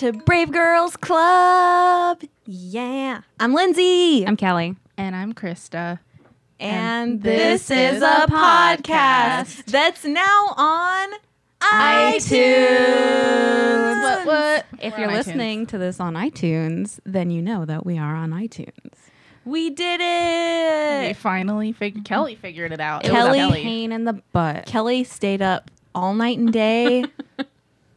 You're listening to Brave Girls Club. Yeah. I'm Lindsay. I'm Kelly. And I'm Krista. and this is a podcast that's now on iTunes. What? What? If We're you're on iTunes. listening to this on iTunes, then you know that we are on iTunes. We did it! We it. finally figured. Kelly figured it out. It Kelly- was a pain in the butt. Kelly stayed up all night and day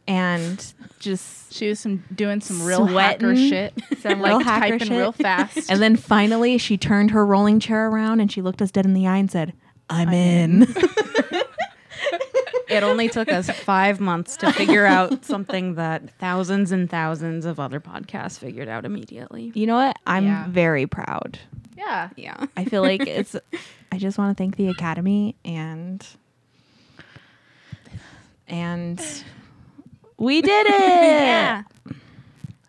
and just She was some doing some real hacker Sweating. shit. Some like real hacker typing shit. real fast. and then finally she turned her rolling chair around and she looked us dead in the eye and said, I'm, in. It only took us five months to figure out something that thousands and thousands of other podcasts figured out immediately. you know what? I'm Yeah. very proud. yeah. Yeah. I feel like it's. I just want to thank the Academy and and we did it. Yeah.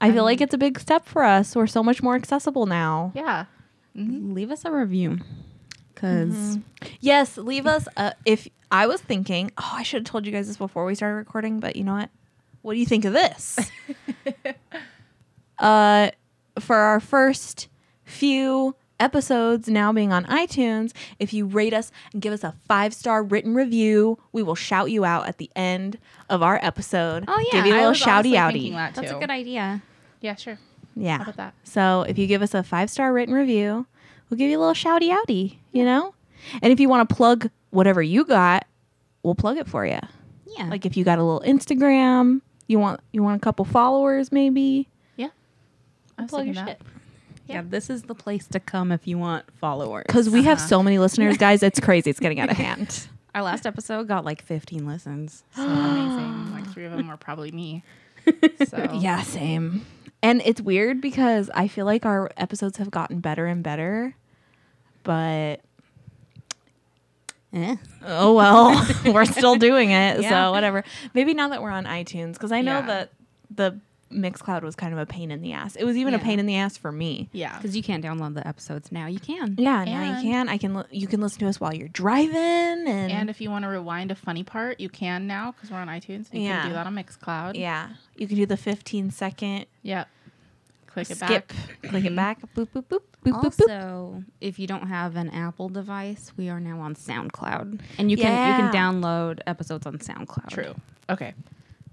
I feel like it's a big step for us. We're so much more accessible now. Yeah. Mhm. Leave us a review. because Yes, leave us. A, if I was thinking, oh, I should have told you guys this before we started recording, but you know what? What do you think of this? uh, for our first few episodes now being on iTunes, if you rate us and give us a five star written review, we will shout you out at the end of our episode. Oh, yeah. give you a I little shouty outy. that that's a good idea. Yeah, sure. Yeah. How about that? So if you give us a five star written review, we'll give you a little shouty outy, you know? And if you want to plug whatever you got, we'll plug it for you. Yeah. Like if you got a little Instagram, you want you want a couple followers maybe. Yeah. I was Plug your thinking shit. That. yeah, this is the place to come if you want followers. Because we have Uh-huh. so many listeners, guys. It's crazy. It's getting out of hand. Our last episode got like 15 listens. So amazing. Like three of them were probably me. So yeah, same. And it's weird because I feel like our episodes have gotten better and better. But Eh. oh well, we're still doing it. Yeah. So whatever. Maybe now that we're on iTunes, because I know Yeah. that the Mixcloud was kind of a pain in the ass. It was even a pain in the ass for me. Yeah. Because you can't download the episodes now. You can. Yeah, now you can. I can. li- You can listen to us while you're driving, and, And if you want to rewind a funny part, you can now because we're on iTunes. You Yeah. can do that on Mixcloud. yeah, you can do the 15 second Yep. Click it skip, back. click it mm-hmm. back, boop boop boop boop boop boop. Also, if you don't have an Apple device, we are now on SoundCloud, and you can you can download episodes on SoundCloud. True. Okay.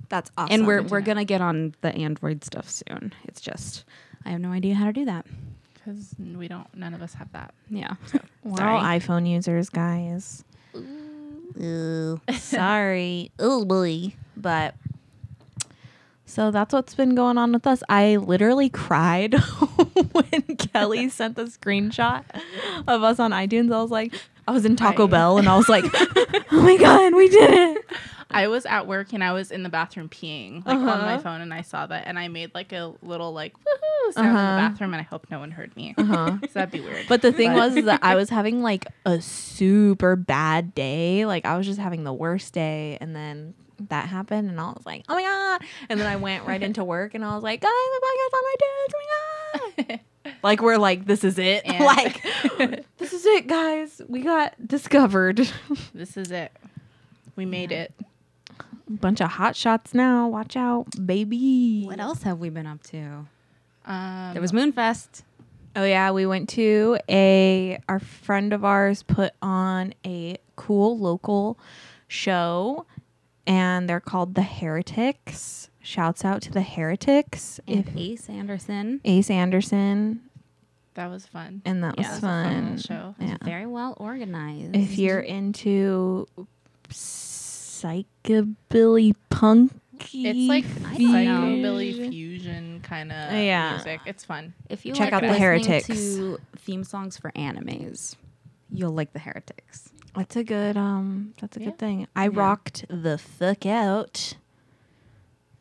That's awesome. And we're we're gonna get on the Android stuff soon. It's just I have no idea how to do that. Because we don't, none of us have that. Yeah. we're all iPhone users, guys. Sorry. Oh boy. But so that's what's been going on with us. I literally cried when Kelly sent the screenshot of us on iTunes. I was like, I was in Taco I- Bell and I was like, oh my God, we did it. I was at work and I was in the bathroom peeing like on my Uh-huh. phone and I saw that and I made like a little like woohoo sound in Uh-huh. the bathroom and I hope no one heard me. Uh-huh. so that'd be weird. But the thing But- was that I was having like a super bad day. Like I was just having the worst day and then that happened and I was like, oh my God. And then I went right into work and I was like, guys, the podcast on iTunes. Oh my God. like we're like, this is it. And- like this is it, guys. We got discovered. this is it. We made it. Bunch of hot shots now. Watch out, baby. What else have we been up to? Um, There was Moonfest. Oh yeah, we went to a our friend of ours put on a cool local show and they're called the Heretics. Shouts out to the Heretics. And If Ace Anderson. Ace Anderson that was fun. and that Yeah, was it was a fun fun. little show. Yeah. Very well organized. If you're into psychobilly punky It's like I know. psychobilly fusion kind of Yeah. music. It's fun. if you check like out the listening Heretics. to theme songs for animes, you'll like the Heretics. That's a good um that's a Yeah. good thing. I Yeah. rocked the fuck out.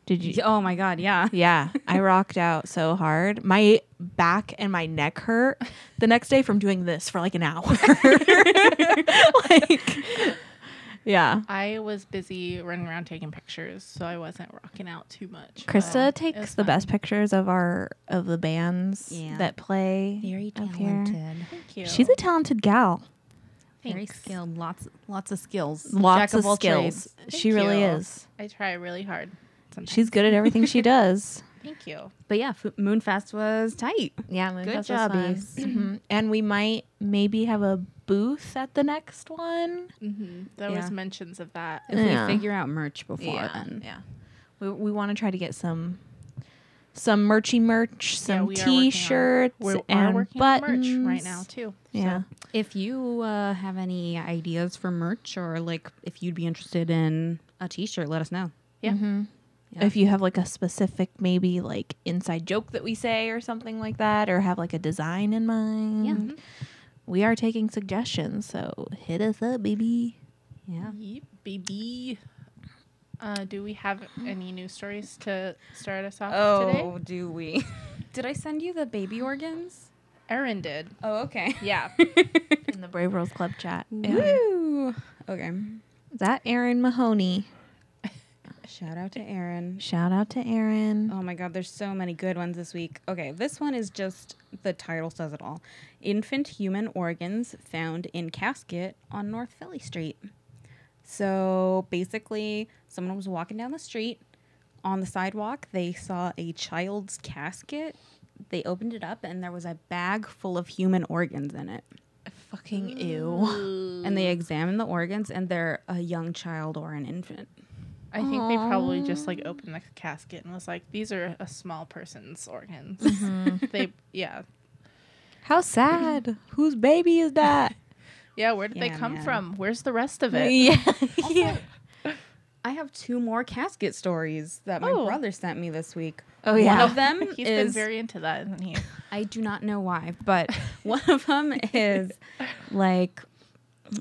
Did you Oh my god, yeah. Yeah, I rocked out so hard. My back and my neck hurt the next day from doing this for like an hour. like, yeah. I was busy running around taking pictures, so I wasn't rocking out too much. Krista um, takes the fun. best pictures of our of the bands Yeah. that play. Very up here. talented. Thank you. She's a talented gal. Very Thanks. skilled. Lots lots of skills. Lots Jack of all skills. trades. She Thank really you. is. I try really hard. sometimes. She's good at everything she does. Thank you. But yeah, F- Moonfest was tight. Yeah, Good job, was fun. Mhm. And we might maybe have a booth at the next one. Mm-hmm. There Yeah. was mentions of that. If Yeah. we figure out merch before yeah, then. yeah. We we want to try to get some some merchy merch, some we are working on- t-shirts We and buttons merch right now too. Yeah. If you uh, have any ideas for merch or like if you'd be interested in a t-shirt, let us know. Yeah. Mhm. Yeah. If you have like a specific maybe like inside joke that we say or something like that, or have like a design in mind, Yeah. we are taking suggestions. So hit us up, baby. Yeah. Yep, baby. Uh, do we have any news stories to start us off today? Oh, do we? Did I send you the baby organs? Erin did. Oh, okay. Yeah. In the Brave Girls Club chat. Yeah. Woo! Okay. That Erin Mahoney. Shout out to Aaron. Shout out to Aaron. Oh my god, there's so many good ones this week. Okay, this one is just the title says it all. Infant human organs found in casket on North Philly Street. So basically, someone was walking down the street. On the sidewalk, they saw a child's casket. They opened it up, and there was a bag full of human organs in it. Fucking ew. And they examined the organs, and they're a young child or an infant. I think they probably just like opened the casket and was like, "These are a small person's organs." Mm-hmm. they, yeah, How sad. Whose baby is that? yeah. Where did they come man. from? Where's the rest of it? yeah. yeah. I have two more casket stories that my Oh. brother sent me this week. Oh yeah. one of them He's been is very into that, isn't he? I do not know why, but one of them is like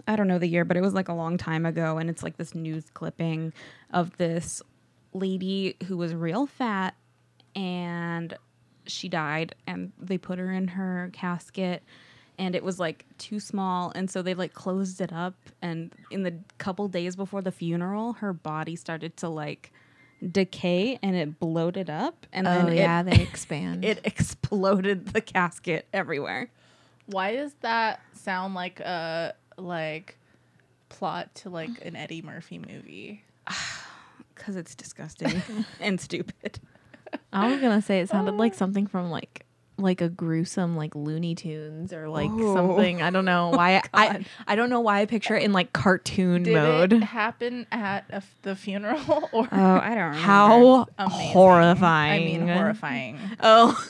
I don't know the year, but it was like a long time ago, and it's like this news clipping of this lady who was real fat and she died, and they put her in her casket. And it was like too small, and so they like closed it up. And in the couple days before the funeral, her body started to like decay, and it bloated up. And Oh, then it- yeah. They expand. it exploded the casket everywhere. Why does that sound like a like plot to like an Eddie Murphy movie? Because it's disgusting and stupid. I was gonna say it sounded like oh. something from like like a gruesome like Looney Tunes or like Oh. something. I don't know why. Oh, I God. I don't know why I picture it in like cartoon Did mode. it happen at a f- the funeral or Oh, I don't remember. How Amazing. horrifying! I mean, horrifying. Oh,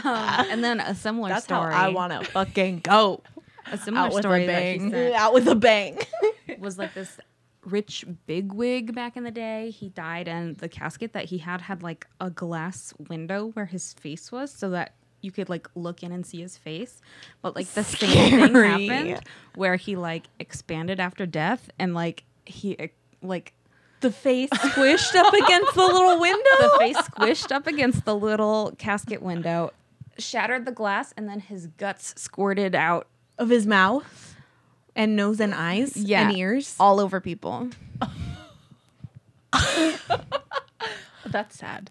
Um, and then a similar that's story. how I want to fucking go. a similar Out with a story she bang. Out with a bang. was like this rich bigwig back in the day. He died, and the casket that he had had like a glass window where his face was, so that you could like look in and see his face. But like the same thing happened where he like expanded after death, and like he like the face squished up against the little window. the face squished up against the little casket window, shattered the glass, and then his guts squirted out of his mouth and nose and eyes Yeah. and ears. all over people. That's sad.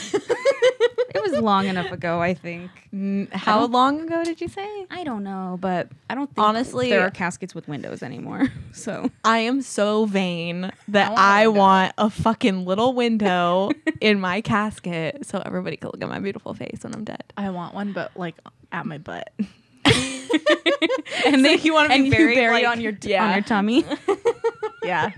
It was long enough ago, I think. Mm, How long ago did you say? I don't know, but I don't think Honestly- there are caskets with windows anymore. So I am so vain that want a I window. want a fucking little window in my casket so everybody can look at my beautiful face when I'm dead. I want one, but like at my butt. and then you wanna be and you buried, like- on your Yeah. on your tummy. Yeah.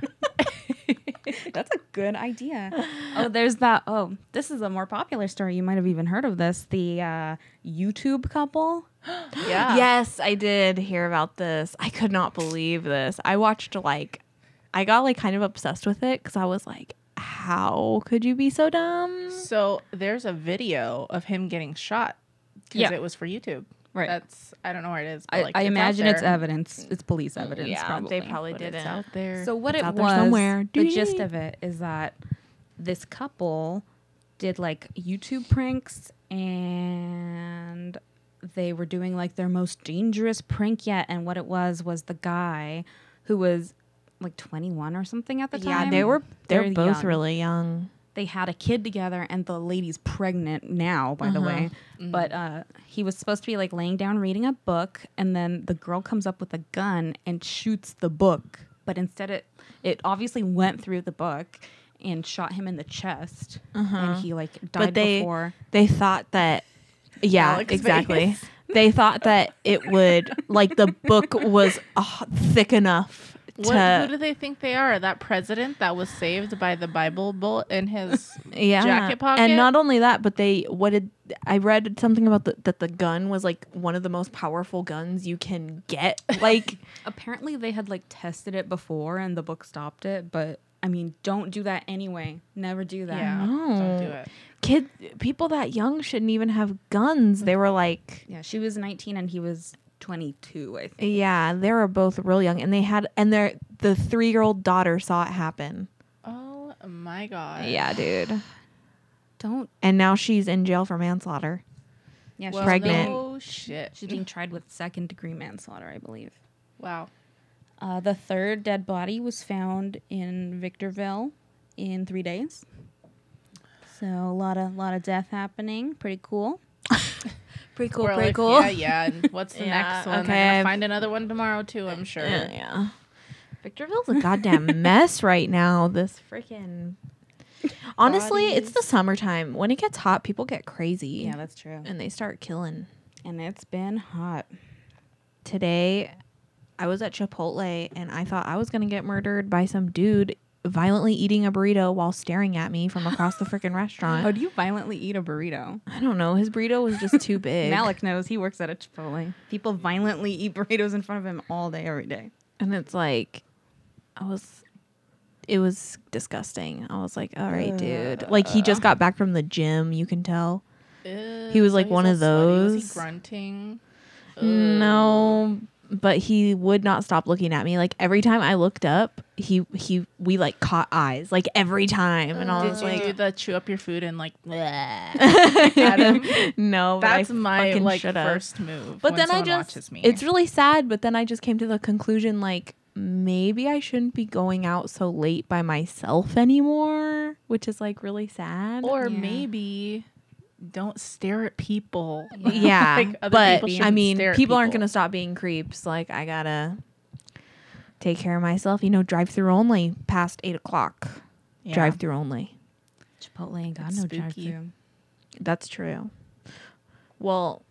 That's a good idea. Oh, there's that. Oh, this is a more popular story. You might have even heard of this. The uh, YouTube couple. Yeah. Yes, I did hear about this. I could not believe this. I watched like, I got like kind of obsessed with it because I was like, how could you be so dumb? So there's a video of him getting shot because Yeah. it was for YouTube. Right. That's I don't know where it is. But I, like, I it's imagine it's evidence. It's police mm, evidence. yeah, probably. they probably did it. out there. So what It's it was, somewhere. the gist of it is that this couple did like YouTube pranks and they were doing like their most dangerous prank yet. And what it was was the guy who was like 21 or something at the time. yeah, they were. They're, They're both young. really young. They had a kid together, and the lady's pregnant now, by the way. Mm-hmm. But uh, he was supposed to be like laying down reading a book, and then the girl comes up with a gun and shoots the book. But instead, it it obviously went through the book, and shot him in the chest, Uh-huh. and he like died they- before. They thought that, yeah, Alex exactly. They thought that it would, like, the book was uh, thick enough What, to, who do they think they are? That president that was saved by the Bible bullet in his yeah, jacket pocket? and not only that, but they what did I read something about the, that the gun was like one of the most powerful guns you can get, like. Apparently, they had like tested it before, and the book stopped it. But I mean, don't do that anyway. Never do that. yeah, don't do it. kid people that young shouldn't even have guns. They were like Yeah, she was 19 and he was 22. I think. yeah, they were both real young and they had and their the 3-year-old daughter saw it happen. Oh my god. Yeah, dude. Don't. And now she's in jail for manslaughter. Yeah, Well, she's Pregnant. No shit. She's being tried with second degree manslaughter, I believe. Wow. Uh, the third dead body was found in Victorville in three days. So a lot of lot of death happening. Pretty cool. Pretty cool, We're pretty like, cool. Yeah, yeah. And what's the Yeah, next one? okay, They're gonna find another one tomorrow too. I'm sure. Yeah, yeah. Victorville's a goddamn mess right now. This freaking Honestly, it's the summertime. When it gets hot, people get crazy. Yeah, that's true. and they start killing. And it's been hot. today I was at Chipotle and I thought I was going to get murdered by some dude violently eating a burrito while staring at me from across the freaking oh, restaurant. How do you violently eat a burrito? I don't know. His burrito was just too big. Malik knows he works at a Chipotle. People violently eat burritos in front of him all day, every day. and it's like I was it was disgusting. I was like, "All right, dude." Like he just got back from the gym, you can tell. He was like one of those. he grunting? No, but he would not stop looking at me. Like every time I looked up, he he we like caught eyes. Like every time, and I Did was you like, do the chew up your food and like? at him? no, That's my like should've. first move. But when then I just, watches me. it's really sad. But then I just came to the conclusion like maybe I shouldn't be going out so late by myself anymore, which is like really sad. or Yeah. maybe don't stare at people. yeah, Like, other but people I mean, stare people, aren't gonna stop being creeps. Like I gotta take care of myself. You know, drive through only past eight o'clock. Yeah. Drive through only. Chipotle ain't got It's no drive through. That's true. Well,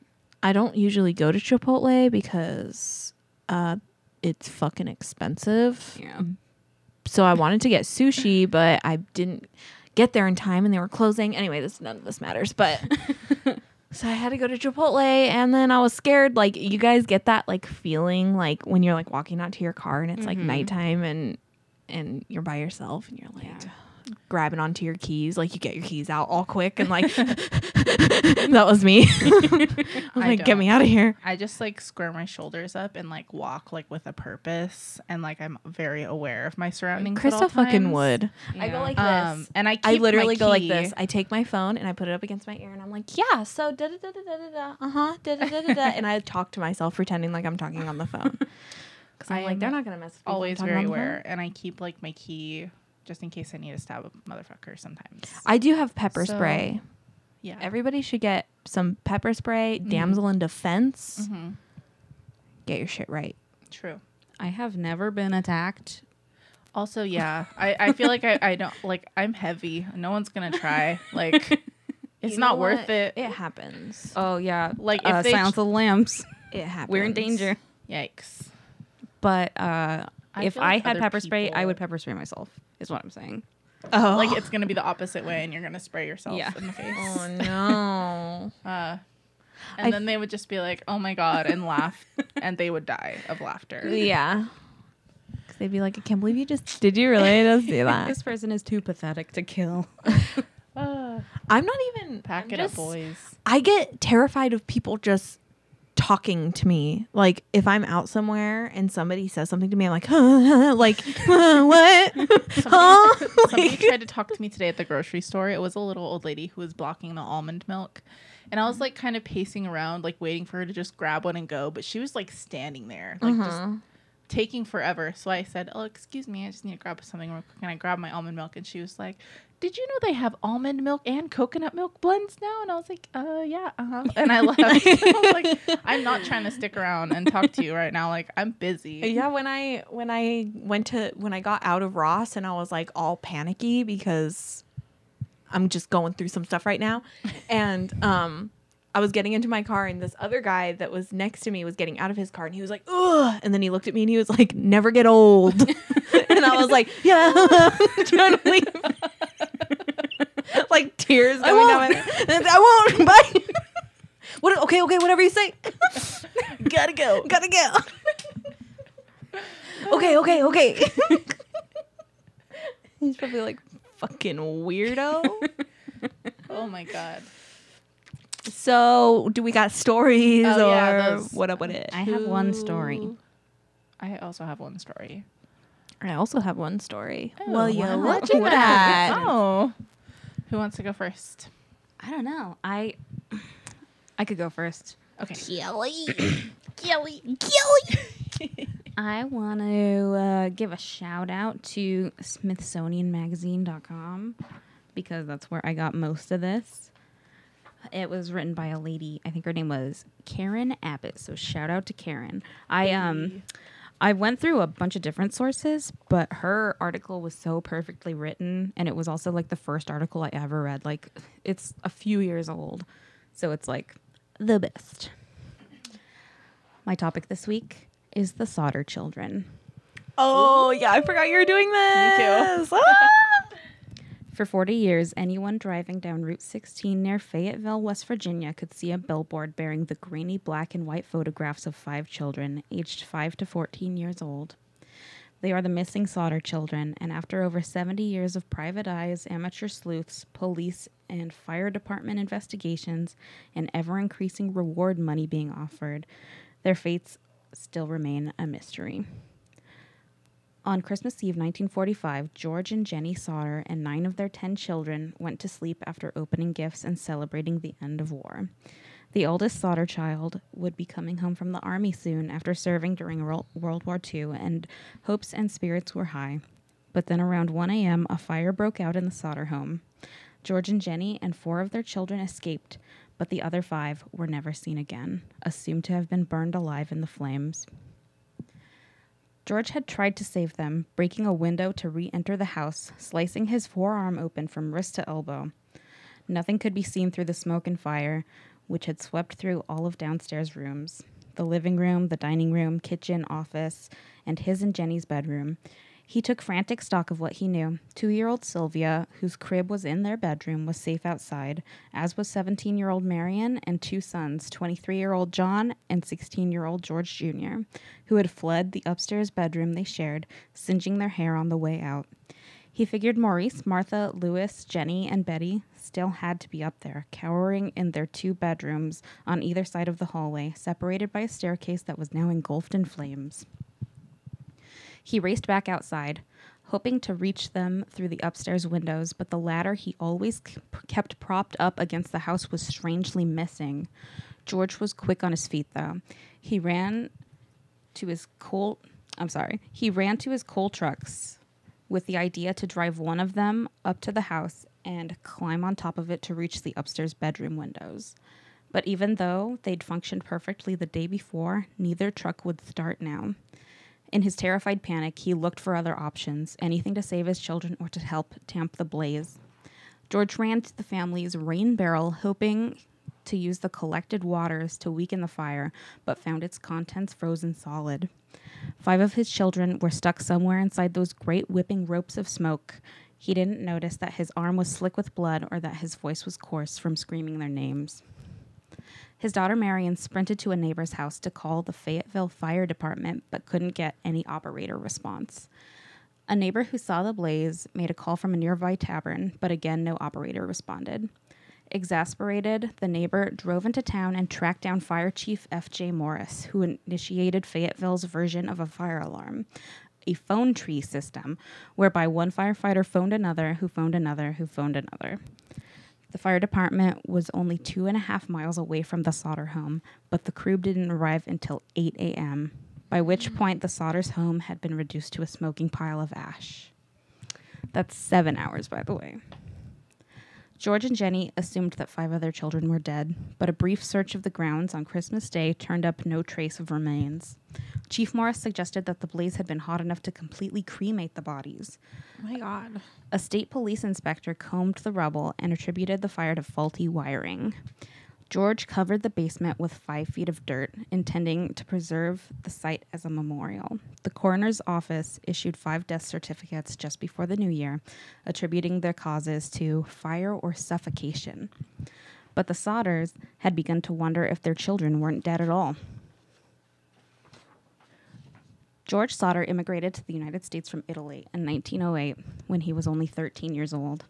I don't usually go to Chipotle because uh, it's fucking expensive. Yeah. So I wanted to get sushi, but I didn't get there in time and they were closing. Anyway, this none of this matters. But so I had to go to Chipotle and then I was scared. Like you guys get that like feeling like when you're like walking out to your car and it's like Mhm. nighttime and and you're by yourself and you're like Yeah. Grabbing onto your keys. Like you get your keys out all quick and like that was me. I was I like, get me out of here. I just like square my shoulders up and like walk like with a purpose and like I'm very aware of my surroundings. at all Krista fucking times. would. I go like this. Um, and I keep I literally my go like this. I take my phone and I put it up against my ear and I'm like, yeah, so da da da da da da da, uh huh, da da da da da, and I talk to myself pretending like I'm talking on the phone. Because I'm I like, they're not gonna mess with me. Always very on the phone." aware, and I keep like my key just in case I need to stab a motherfucker sometimes. I do have pepper So- spray. yeah. Everybody should get some pepper spray. Mhm. Damsel in defense. hmm Get your shit right. True. I have never been attacked. Also, yeah, I, I feel like I, I don't like I'm heavy. No one's gonna try. Like, it's You not worth what? it. It happens. Oh yeah, Like, uh, if they Silence ch- of the Lambs. It happens. We're in danger. Yikes. But uh, I if feel I had other pepper spray, I would pepper spray myself. Is what I'm saying. Oh, Like it's gonna be the opposite way, and you're gonna spray yourself Yeah. in the face. oh no. Uh, and I then they would just be like, "Oh my god," and laugh, and they would die of laughter. yeah. 'Cause they'd be like, I can't believe you just did. You really just do that? this person is too pathetic to kill. Uh, I'm not even. pack I'm it just- up, boys. I get terrified of people just talking to me. Like if I'm out somewhere and somebody says something to me, I'm like, huh, like what? huh? Somebody Like- tried to talk to me today at the grocery store. It was a little old lady who was blocking the almond milk. And I was like kind of pacing around, like waiting for her to just grab one and go. But she was like standing there, like just Uh-huh. taking forever. So I said, "Oh, excuse me, I just need to grab something real quick." And I grabbed my almond milk, and she was like, "Did you know they have almond milk and coconut milk blends now?" And I was like, "Uh, yeah, uh huh." And I left. I like, "I'm not trying to stick around and talk to you right now. Like, I'm busy." Yeah, when I when I went to when I got out of Ross and I was like all panicky because I'm just going through some stuff right now. And um I was getting into my car and this other guy that was next to me was getting out of his car and he was like, ugh. And then he looked at me and he was like, never get old. and I was like, yeah, trying to leave. like tears going down my I won't. Bye. what okay, okay, whatever you say. Gotta go. Gotta go. okay, okay, okay. He's probably like fucking weirdo. Oh my god. So, do we got stories Oh, or yeah, those- what up with it? I have one story. I also have one story. I also have one story. Oh, well, yeah, wow. what What that? Oh. Who wants to go first? I don't know. I I could go first. Okay. Kelly. Kelly. Kelly. I want to uh, give a shout out to SmithsonianMagazine.com because that's where I got most of this. It was written by a lady. I think her name was Karen Abbott. So shout out to Karen. I um I went through a bunch of different sources, but her article was so perfectly written and it was also like the first article I ever read. Like it's a few years old. So it's like the best. My topic this week is the Sodder children. Oh, yeah, I forgot you were doing this. too. Ah! For 40 years, anyone driving down Route 16 near Fayetteville, West Virginia could see a billboard bearing the grainy black and white photographs of five children, aged 5 to 14 years old. They are the missing Sodder children, and after over 70 years of private eyes, amateur sleuths, police, and fire department investigations, and ever increasing reward money being offered, their fates still remain a mystery. On Christmas Eve 1945, George and Jenny Sodder and nine of their ten children went to sleep after opening gifts and celebrating the end of war. The oldest Sodder child would be coming home from the army soon after serving during World War II, and hopes and spirits were high. But then around 1 a.m., a fire broke out in the Sodder home. George and Jenny and four of their children escaped, but the other five were never seen again, assumed to have been burned alive in the flames. George had tried to save them, breaking a window to re enter the house, slicing his forearm open from wrist to elbow. Nothing could be seen through the smoke and fire, which had swept through all of downstairs rooms the living room, the dining room, kitchen, office, and his and Jenny's bedroom. He took frantic stock of what he knew. Two year old Sylvia, whose crib was in their bedroom, was safe outside, as was 17 year old Marion and two sons, 23 year old John and 16 year old George Jr., who had fled the upstairs bedroom they shared, singeing their hair on the way out. He figured Maurice, Martha, Louis, Jenny, and Betty still had to be up there, cowering in their two bedrooms on either side of the hallway, separated by a staircase that was now engulfed in flames. He raced back outside, hoping to reach them through the upstairs windows, but the ladder he always kept propped up against the house was strangely missing. George was quick on his feet, though. He ran to his coal. I'm sorry. He ran to his coal trucks with the idea to drive one of them up to the house and climb on top of it to reach the upstairs bedroom windows. But even though they'd functioned perfectly the day before, neither truck would start now. In his terrified panic, he looked for other options, anything to save his children or to help tamp the blaze. George ran to the family's rain barrel, hoping to use the collected waters to weaken the fire, but found its contents frozen solid. Five of his children were stuck somewhere inside those great whipping ropes of smoke. He didn't notice that his arm was slick with blood or that his voice was coarse from screaming their names. His daughter Marion sprinted to a neighbor's house to call the Fayetteville Fire Department, but couldn't get any operator response. A neighbor who saw the blaze made a call from a nearby tavern, but again, no operator responded. Exasperated, the neighbor drove into town and tracked down Fire Chief F.J. Morris, who initiated Fayetteville's version of a fire alarm, a phone tree system, whereby one firefighter phoned another, who phoned another, who phoned another. The fire department was only two and a half miles away from the Sodder home, but the crew didn't arrive until 8 a.m. by which mm. point the Sodders' home had been reduced to a smoking pile of ash. That's seven hours, by the way. George and Jenny assumed that five other children were dead, but a brief search of the grounds on Christmas Day turned up no trace of remains. Chief Morris suggested that the blaze had been hot enough to completely cremate the bodies. Oh my god. A state police inspector combed the rubble and attributed the fire to faulty wiring. George covered the basement with five feet of dirt, intending to preserve the site as a memorial. The coroner's office issued five death certificates just before the new year, attributing their causes to fire or suffocation. But the Sodders had begun to wonder if their children weren't dead at all. George Sodder immigrated to the United States from Italy in 1908 when he was only 13 years old.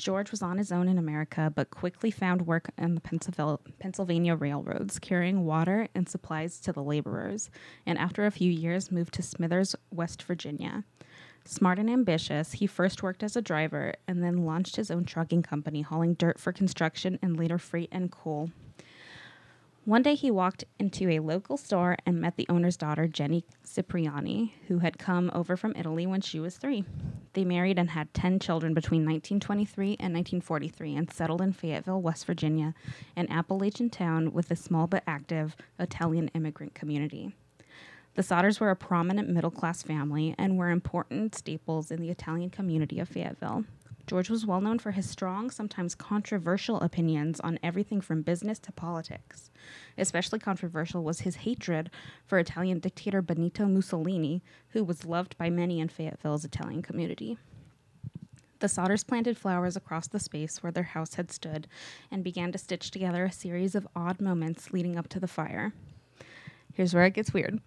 George was on his own in America, but quickly found work on the Pennsylvania, railroads, carrying water and supplies to the laborers, and after a few years moved to Smithers, West Virginia. Smart and ambitious, he first worked as a driver and then launched his own trucking company, hauling dirt for construction and later freight and coal. One day he walked into a local store and met the owner's daughter, Jenny Cipriani, who had come over from Italy when she was three. They married and had 10 children between 1923 and 1943 and settled in Fayetteville, West Virginia, an Appalachian town with a small but active Italian immigrant community. The Sodders were a prominent middle class family and were important staples in the Italian community of Fayetteville. George was well known for his strong, sometimes controversial opinions on everything from business to politics. Especially controversial was his hatred for Italian dictator Benito Mussolini, who was loved by many in Fayetteville's Italian community. The Sodders planted flowers across the space where their house had stood and began to stitch together a series of odd moments leading up to the fire. Here's where it gets weird.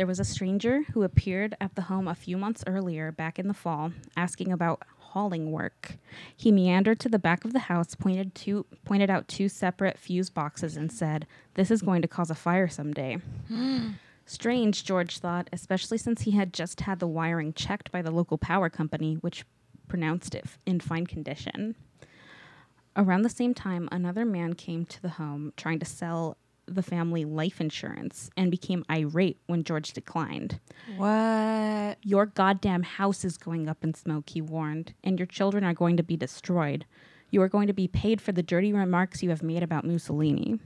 There was a stranger who appeared at the home a few months earlier, back in the fall, asking about hauling work. He meandered to the back of the house, pointed to pointed out two separate fuse boxes, and said, "This is going to cause a fire someday." Strange, George thought, especially since he had just had the wiring checked by the local power company, which pronounced it in fine condition. Around the same time, another man came to the home trying to sell the family life insurance and became irate when George declined. What? Your goddamn house is going up in smoke, he warned, and your children are going to be destroyed. You are going to be paid for the dirty remarks you have made about Mussolini.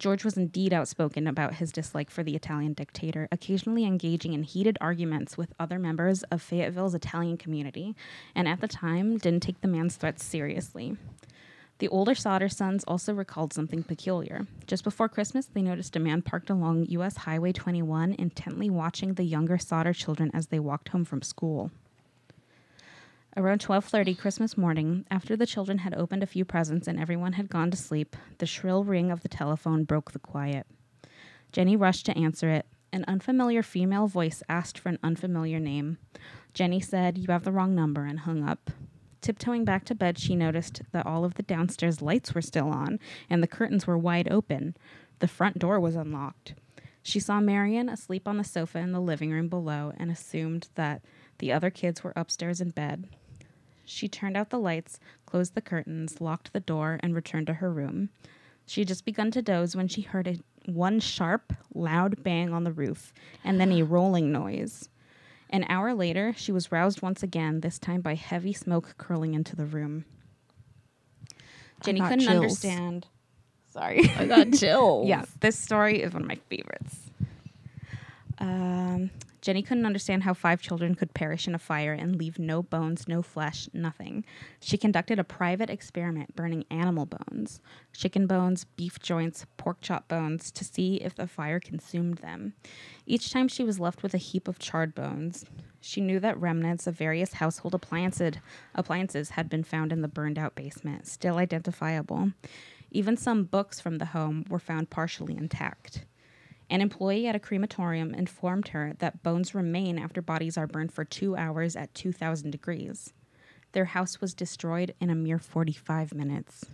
George was indeed outspoken about his dislike for the Italian dictator, occasionally engaging in heated arguments with other members of Fayetteville's Italian community, and at the time didn't take the man's threats seriously. The older Sodder sons also recalled something peculiar. Just before Christmas, they noticed a man parked along U.S. Highway 21, intently watching the younger Sodder children as they walked home from school. Around 12:30 Christmas morning, after the children had opened a few presents and everyone had gone to sleep, the shrill ring of the telephone broke the quiet. Jenny rushed to answer it. An unfamiliar female voice asked for an unfamiliar name. Jenny said, "You have the wrong number," and hung up. Tiptoeing back to bed, she noticed that all of the downstairs lights were still on and the curtains were wide open. The front door was unlocked. She saw Marion asleep on the sofa in the living room below and assumed that the other kids were upstairs in bed. She turned out the lights, closed the curtains, locked the door, and returned to her room. She had just begun to doze when she heard a one sharp, loud bang on the roof and then a rolling noise. An hour later, she was roused once again, this time by heavy smoke curling into the room. Jenny couldn't chills. understand. Sorry. I got chills. yeah, this story is one of my favorites. Um, Jenny couldn't understand how five children could perish in a fire and leave no bones, no flesh, nothing. She conducted a private experiment burning animal bones, chicken bones, beef joints, pork chop bones, to see if the fire consumed them. Each time she was left with a heap of charred bones. She knew that remnants of various household appliances, had been found in the burned out basement, still identifiable. Even some books from the home were found partially intact. An employee at a crematorium informed her that bones remain after bodies are burned for two hours at 2,000 degrees. Their house was destroyed in a mere 45 minutes.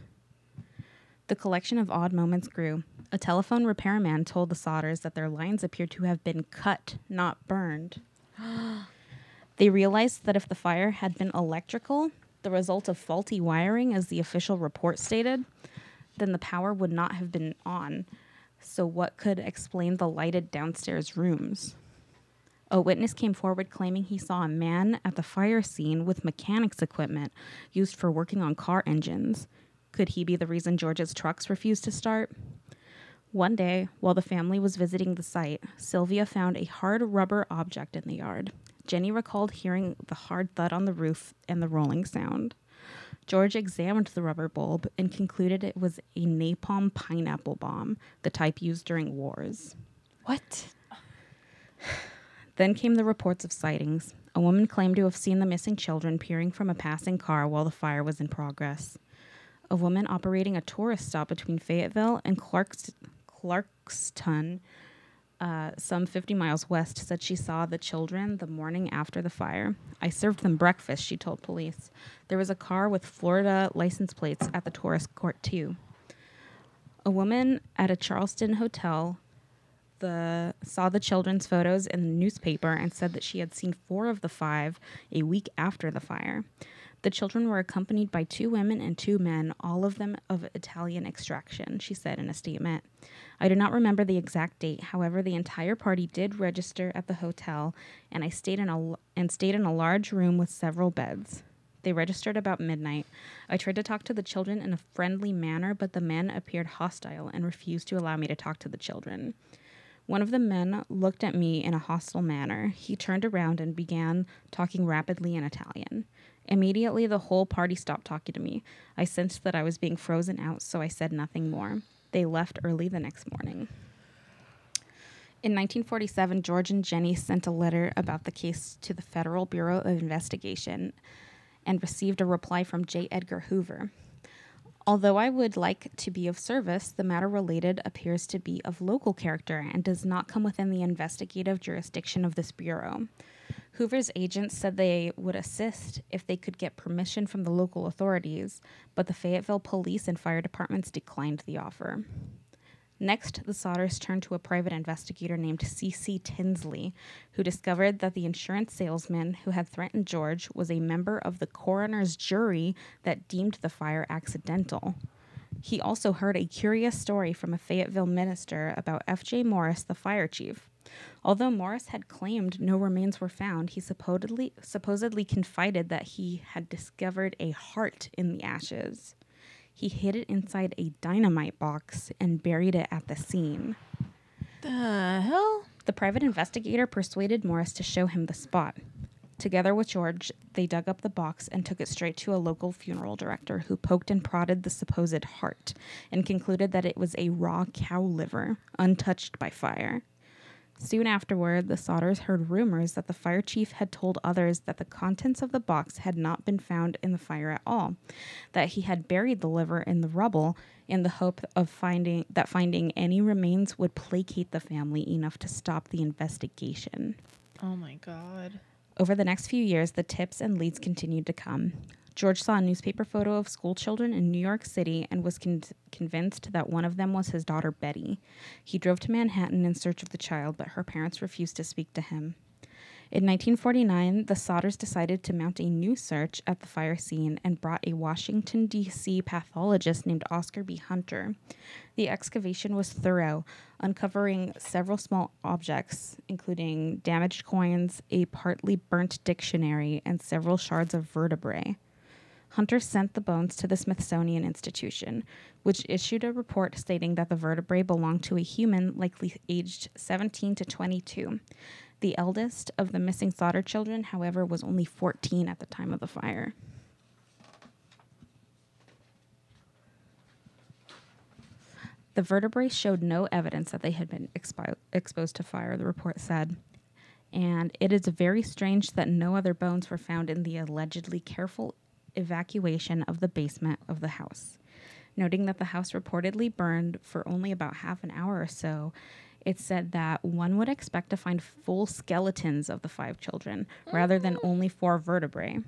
The collection of odd moments grew. A telephone repairman told the Sodders that their lines appeared to have been cut, not burned. they realized that if the fire had been electrical, the result of faulty wiring, as the official report stated, then the power would not have been on. So, what could explain the lighted downstairs rooms? A witness came forward claiming he saw a man at the fire scene with mechanics equipment used for working on car engines. Could he be the reason George's trucks refused to start? One day, while the family was visiting the site, Sylvia found a hard rubber object in the yard. Jenny recalled hearing the hard thud on the roof and the rolling sound. George examined the rubber bulb and concluded it was a napalm pineapple bomb, the type used during wars. What? Then came the reports of sightings. A woman claimed to have seen the missing children peering from a passing car while the fire was in progress. A woman operating a tourist stop between Fayetteville and Clarks- Clarkston, uh, some 50 miles west, said she saw the children the morning after the fire. I served them breakfast, she told police. There was a car with Florida license plates at the tourist court, too. A woman at a Charleston hotel the saw the children's photos in the newspaper and said that she had seen four of the five a week after the fire. The children were accompanied by two women and two men, all of them of Italian extraction, she said in a statement. I do not remember the exact date. However, the entire party did register at the hotel, and I stayed in a and stayed in a large room with several beds. They registered about midnight. I tried to talk to the children in a friendly manner, but the men appeared hostile and refused to allow me to talk to the children. One of the men looked at me in a hostile manner. He turned around and began talking rapidly in Italian. Immediately, the whole party stopped talking to me. I sensed that I was being frozen out, so I said nothing more. They left early the next morning. In 1947, George and Jenny sent a letter about the case to the Federal Bureau of Investigation and received a reply from J. Edgar Hoover. Although I would like to be of service, the matter related appears to be of local character and does not come within the investigative jurisdiction of this bureau. Hoover's agents said they would assist if they could get permission from the local authorities, but the Fayetteville police and fire departments declined the offer. Next, the Sodders turned to a private investigator named C.C. Tinsley, who discovered that the insurance salesman who had threatened George was a member of the coroner's jury that deemed the fire accidental. He also heard a curious story from a Fayetteville minister about F.J. Morris, the fire chief. Although Morris had claimed no remains were found, he supposedly supposedly confided that he had discovered a heart in the ashes. He hid it inside a dynamite box and buried it at the scene. The hell? The private investigator persuaded Morris to show him the spot. Together with George, they dug up the box and took it straight to a local funeral director who poked and prodded the supposed heart and concluded that it was a raw cow liver, untouched by fire. Soon afterward, the Sodders heard rumors that the fire chief had told others that the contents of the box had not been found in the fire at all, that he had buried the liver in the rubble in the hope of finding that finding any remains would placate the family enough to stop the investigation. Oh my god. Over the next few years, the tips and leads continued to come. George saw a newspaper photo of school children in New York City and was con- convinced that one of them was his daughter Betty. He drove to Manhattan in search of the child, but her parents refused to speak to him. In 1949, the Sodders decided to mount a new search at the fire scene and brought a Washington, D.C. pathologist named Oscar B. Hunter. The excavation was thorough, uncovering several small objects, including damaged coins, a partly burnt dictionary, and several shards of vertebrae. Hunter sent the bones to the Smithsonian Institution, which issued a report stating that the vertebrae belonged to a human likely aged 17 to 22. The eldest of the missing Sodder children, however, was only 14 at the time of the fire. The vertebrae showed no evidence that they had been expo- exposed to fire, the report said. And it is very strange that no other bones were found in the allegedly careful evacuation of the basement of the house. Noting that the house reportedly burned for only about half an hour or so, it said that one would expect to find full skeletons of the five children rather than mm. only four vertebrae.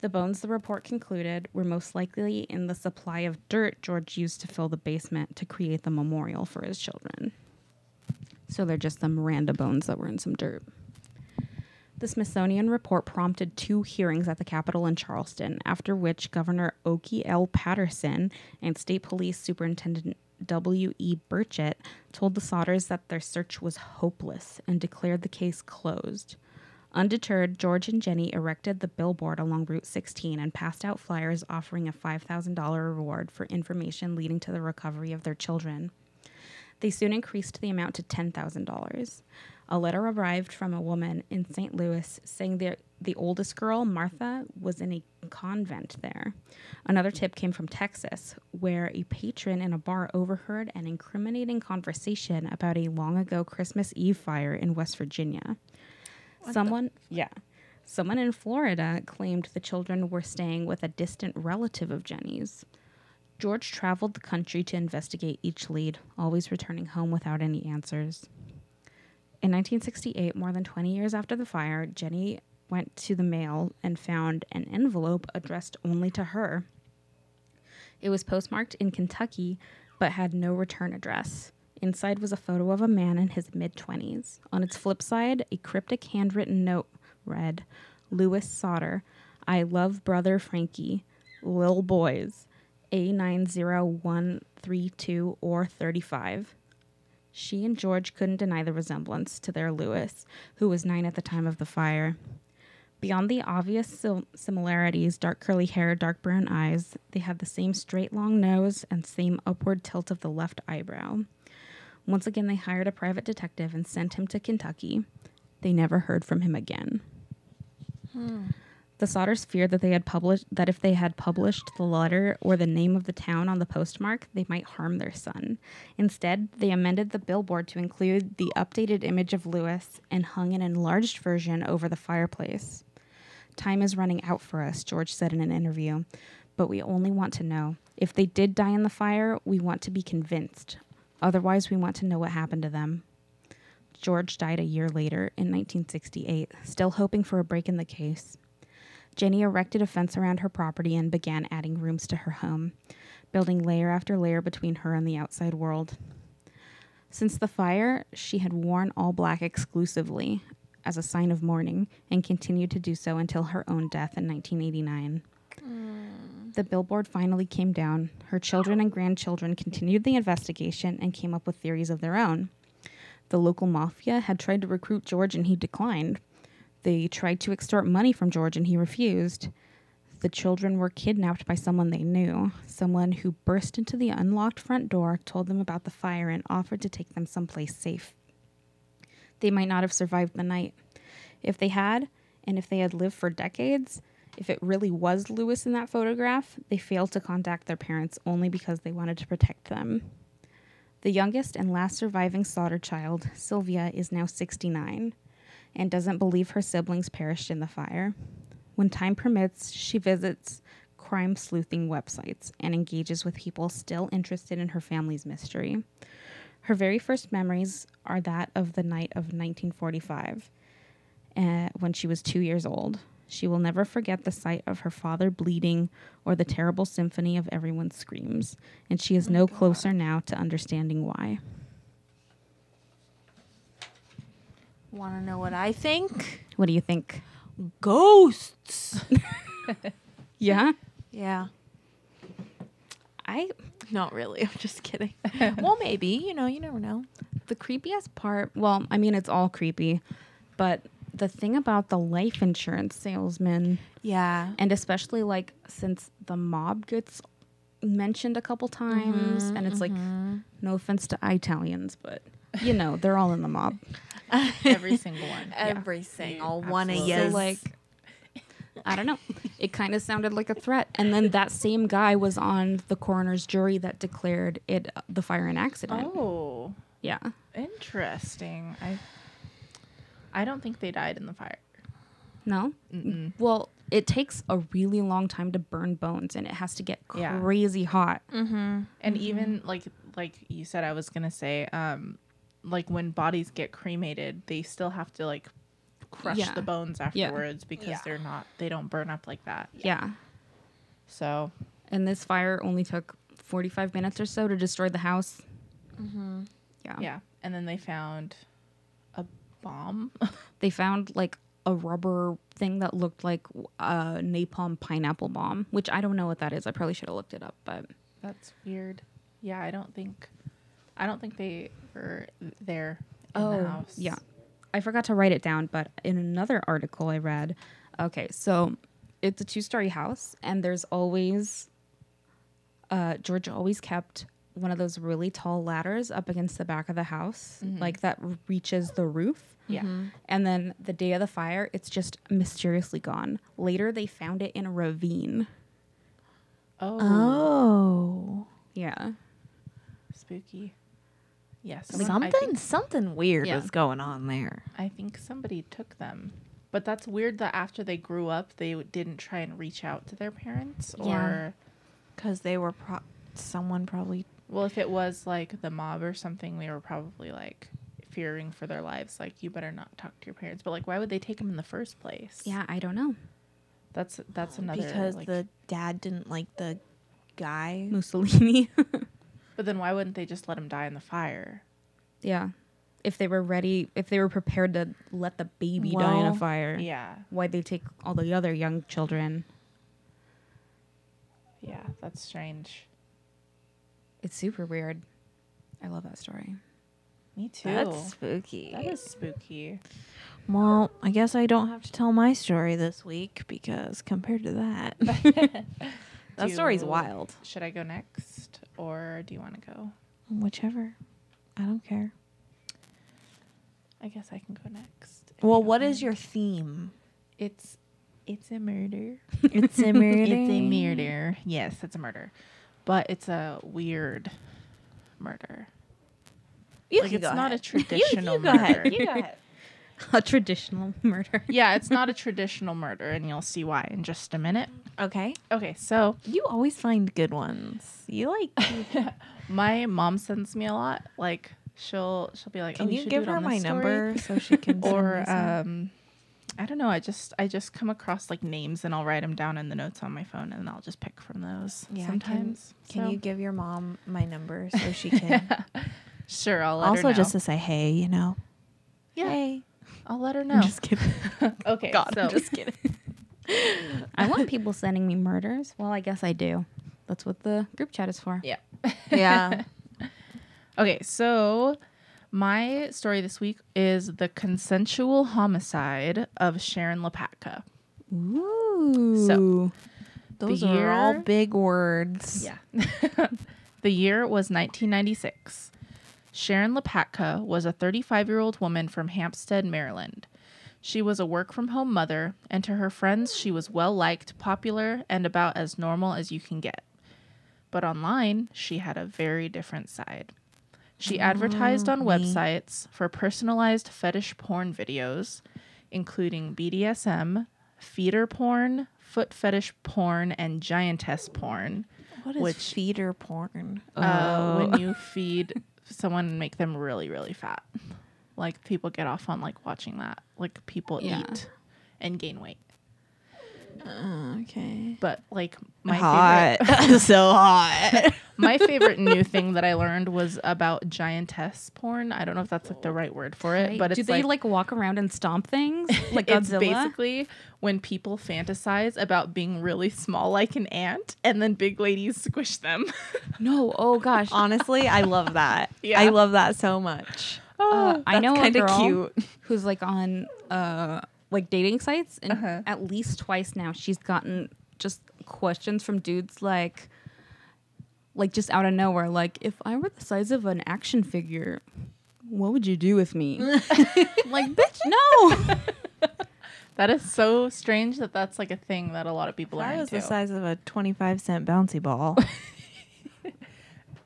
The bones, the report concluded, were most likely in the supply of dirt George used to fill the basement to create the memorial for his children. So they're just some random bones that were in some dirt. The Smithsonian report prompted two hearings at the Capitol in Charleston, after which Governor Okey L. Patteson and State Police Superintendent W.E. Burchett told the Sodders that their search was hopeless and declared the case closed. Undeterred, George and Jenny erected the billboard along Route 16 and passed out flyers offering a $5,000 reward for information leading to the recovery of their children. They soon increased the amount to $10,000. A letter arrived from a woman in St. Louis saying that the oldest girl, Martha, was in a convent there. Another tip came from Texas, where a patron in a bar overheard an incriminating conversation about a long ago Christmas Eve fire in West Virginia. Someone, yeah. Someone in Florida claimed the children were staying with a distant relative of Jenny's. George traveled the country to investigate each lead, always returning home without any answers. In 1968, more than 20 years after the fire, Jenny went to the mail and found an envelope addressed only to her. It was postmarked in Kentucky, but had no return address. Inside was a photo of a man in his mid 20s. On its flip side, a cryptic handwritten note read Lewis Sodder, I love brother Frankie, Lil Boys, A90132 or 35. She and George couldn't deny the resemblance to their Lewis, who was nine at the time of the fire. Beyond the obvious sim- similarities dark curly hair, dark brown eyes they had the same straight long nose and same upward tilt of the left eyebrow. Once again, they hired a private detective and sent him to Kentucky. They never heard from him again. Hmm. The Sodders feared that they had published that if they had published the letter or the name of the town on the postmark, they might harm their son. Instead, they amended the billboard to include the updated image of Lewis and hung an enlarged version over the fireplace. Time is running out for us, George said in an interview, but we only want to know. If they did die in the fire, we want to be convinced. Otherwise, we want to know what happened to them. George died a year later in 1968, still hoping for a break in the case. Jenny erected a fence around her property and began adding rooms to her home, building layer after layer between her and the outside world. Since the fire, she had worn all black exclusively as a sign of mourning and continued to do so until her own death in 1989. Mm. The billboard finally came down. Her children and grandchildren continued the investigation and came up with theories of their own. The local mafia had tried to recruit George and he declined. They tried to extort money from George and he refused. The children were kidnapped by someone they knew, someone who burst into the unlocked front door, told them about the fire, and offered to take them someplace safe. They might not have survived the night. If they had, and if they had lived for decades, if it really was Lewis in that photograph, they failed to contact their parents only because they wanted to protect them. The youngest and last surviving Sodder child, Sylvia, is now 69 and doesn't believe her siblings perished in the fire. When time permits, she visits crime sleuthing websites and engages with people still interested in her family's mystery. Her very first memories are that of the night of 1945, uh, when she was two years old. She will never forget the sight of her father bleeding or the terrible symphony of everyone's screams, and she is no closer now to understanding why. Want to know what I think? What do you think? Ghosts. Yeah, yeah. I Not really. I'm just kidding. well, maybe. You know, you never know. the creepiest part. Well, I mean, it's all creepy, but the thing about the life insurance salesman, Yeah. and especially like since the mob gets mentioned a couple times, mm-hmm, and it's like, mm-hmm. no offense to Italians, but you know, they're all in the mob. Every single one. Every single one of absolutely. you. So like, I don't know. It kind of sounded like a threat, and then that same guy was on the coroner's jury that declared it uh, the fire an accident. Oh, Yeah. interesting. I I don't think they died in the fire. No. Mm-mm. Well, it takes a really long time to burn bones, and it has to get Yeah. crazy hot. mm-hmm. And even like like you said, I was gonna say, um, like when bodies get cremated, they still have to like crush Yeah. the bones Yeah. afterwards because Yeah. they're not they don't burn up like that. Yeah. So And this fire only took 45 minutes or so to destroy the house. Mm-hmm. Yeah. yeah, and then they found a bomb. They found like a rubber thing that looked like a napalm pineapple bomb, which I don't know what that is. I probably should have looked it up, but That's weird. Yeah, I don't think I don't think they were there in the house. yeah. I forgot to write it down, but in another article I read, okay, so it's a two story house, and there's always, uh, George always kept one of those really tall ladders up against the back of the house, like that reaches the roof. Yeah. And then the day of the fire, it's just mysteriously gone. Later, they found it in a ravine. Oh, Oh. Yeah. spooky. Yes. Something think, something weird Yeah. was going on there. I think somebody took them. But that's weird that after they grew up, they didn't try and reach out to their parents. Or, Yeah. Cuz they were pro- someone probably well, if it was like the mob or something, they were probably like fearing for their lives. Like, you better not talk to your parents. But like, why would they take them in the first place? Yeah, I don't know. That's that's another because like- the dad didn't like the guy. Mussolini. But then why wouldn't they just let him die in the fire? yeah. If they were ready, if they were prepared to let the baby die in a fire, Yeah. why'd they take all the other young children? Yeah, that's strange. It's super weird. I love that story. Me too. That's spooky. that is spooky. Well, I guess I don't have to tell my story this week because compared to that, that story's wild. Should I go next or do you want to go? Whichever. I don't care. I guess I can go next. Well, what is your theme? It's it's a murder. It's a murder. It's a murder. Yes, it's a murder. But it's a weird murder. You like can it's go not ahead. a traditional you, you go ahead. You go ahead. A traditional murder. yeah, it's not a traditional murder and you'll see why in just a minute. Okay. Okay, so You always find good ones. You like. my mom sends me a lot. Like she'll she'll be like, Can "Oh, you should give her my story." number so she can or um I don't know. I just I just come across like names and I'll write them down in the notes on my phone and I'll just pick from those. Yeah, sometimes. Can So- you give your mom my number so she can? Sure, I'll let her also, just to say, hey, you know. yeah, Hey. I'll let her know. I'm just kidding. okay, God, so I'm just kidding. I want people sending me murders. Well, I guess I do. That's what the group chat is for. yeah. yeah. Okay, so my story this week is the consensual homicide of Sharon Lepatka. Ooh. So those The are all big words. Yeah. the year was 1996. Sharon Lepatka was a 35 year old woman from Hampstead, Maryland. She was a work from home mother, and to her friends, she was well liked, popular, and about as normal as you can get. But online, she had a very different side. She advertised on websites for personalized fetish porn videos, including BDSM, feeder porn, foot fetish porn, and giantess porn What is Which- feeder porn? uh, when you feed someone and make them really, really fat. Like people get off on like watching that. Like people Yeah. eat and gain weight. Uh, okay. But like my hot. favorite so hot. my favorite new thing that I learned was about giantess porn. I don't know if that's like the right word for it, but it's do they like, like, walk around and stomp things like it's Godzilla? basically when people fantasize about being really small like an ant and then big ladies squish them. no. Oh gosh. Honestly, I love that. Yeah. I love that so much. Uh, I know a kinda girl cute. who's like on uh like dating sites, and Uh-huh. at least twice now she's gotten just questions from dudes like, like just out of nowhere, like if I were the size of an action figure, what would you do with me? like, bitch, no. that is so strange that that's like a thing that a lot of people If are I was into. the size of a 25 cent bouncy ball.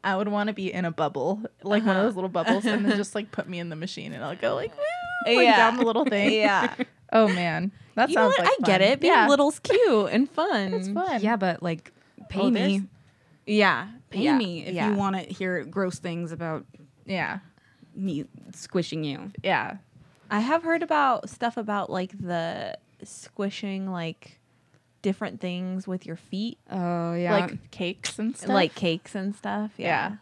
I would want to be in a bubble, like one of Uh-huh. those little bubbles, and then just like put me in the machine, and I'll go like, woo, like Yeah. down the little thing. yeah. Oh man, that You know sounds what? like I get it. Being yeah, little's cute and fun. it's fun. yeah, but like, oh, pay Oh, me, there's- Yeah. pay yeah. me if yeah. you want to hear gross things about yeah, me squishing you. yeah. I have heard about stuff about like the squishing like different things with your feet, Oh yeah, Like cakes and stuff. like cakes and stuff. Yeah.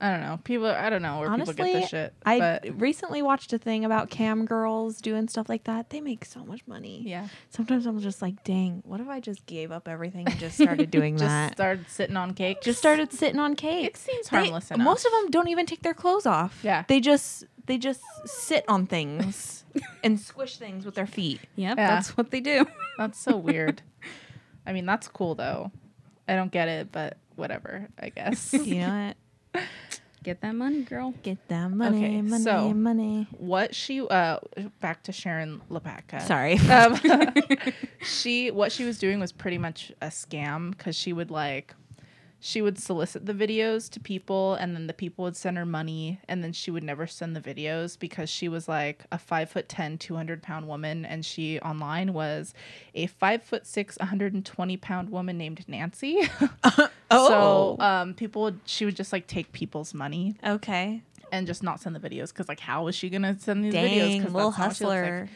Yeah. I don't know. People, I don't know where people get Honestly, this shit. I but recently watched a thing about cam girls doing stuff like that. They make so much money. yeah, Sometimes I'm just like, dang, what if I just gave up everything and just started doing just that? Just started sitting on cake. just started sitting on cakes. It cake. seems They- harmless enough. Most of them don't even take their clothes off. Yeah. They just they just sit on things and squish things with their feet. Yep, Yeah. that's what they do. That's so weird. I mean, that's cool though. I don't get it, but whatever. I guess. You know what? Get that money, girl. Get that money, Okay, money, so- money. what she uh back to Sharon Lepatka. Sorry. Um, she what she was doing was pretty much a scam because she would like she would solicit the videos to people and then the people would send her money and then she would never send the videos because she was like a five foot 10 200 pound woman and she online was a five foot six 120 pound woman named nancy Oh. so um people would she would just like take people's money okay. and just not send the videos because like how was she gonna send these videos Dang, 'Cause little that's not what like. hustler.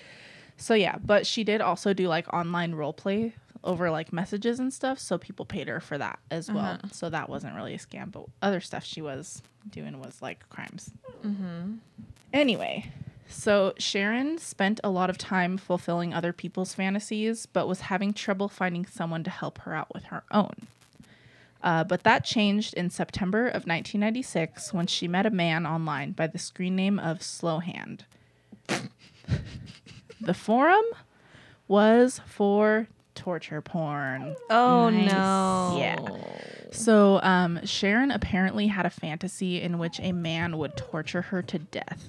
So yeah, but she did also do like online role play over like messages and stuff, so people paid her for that as well. Uh-huh. So that wasn't really a scam, but other stuff she was doing was like crimes. Mm-hmm. Anyway, so Sharon spent a lot of time fulfilling other people's fantasies, but was having trouble finding someone to help her out with her own. Uh, but that changed in September of 1996 when she met a man online by the screen name of Slowhand. the forum was for torture porn. Oh Nice. no. Yeah. So, um, Sharon apparently had a fantasy in which a man would torture her to death.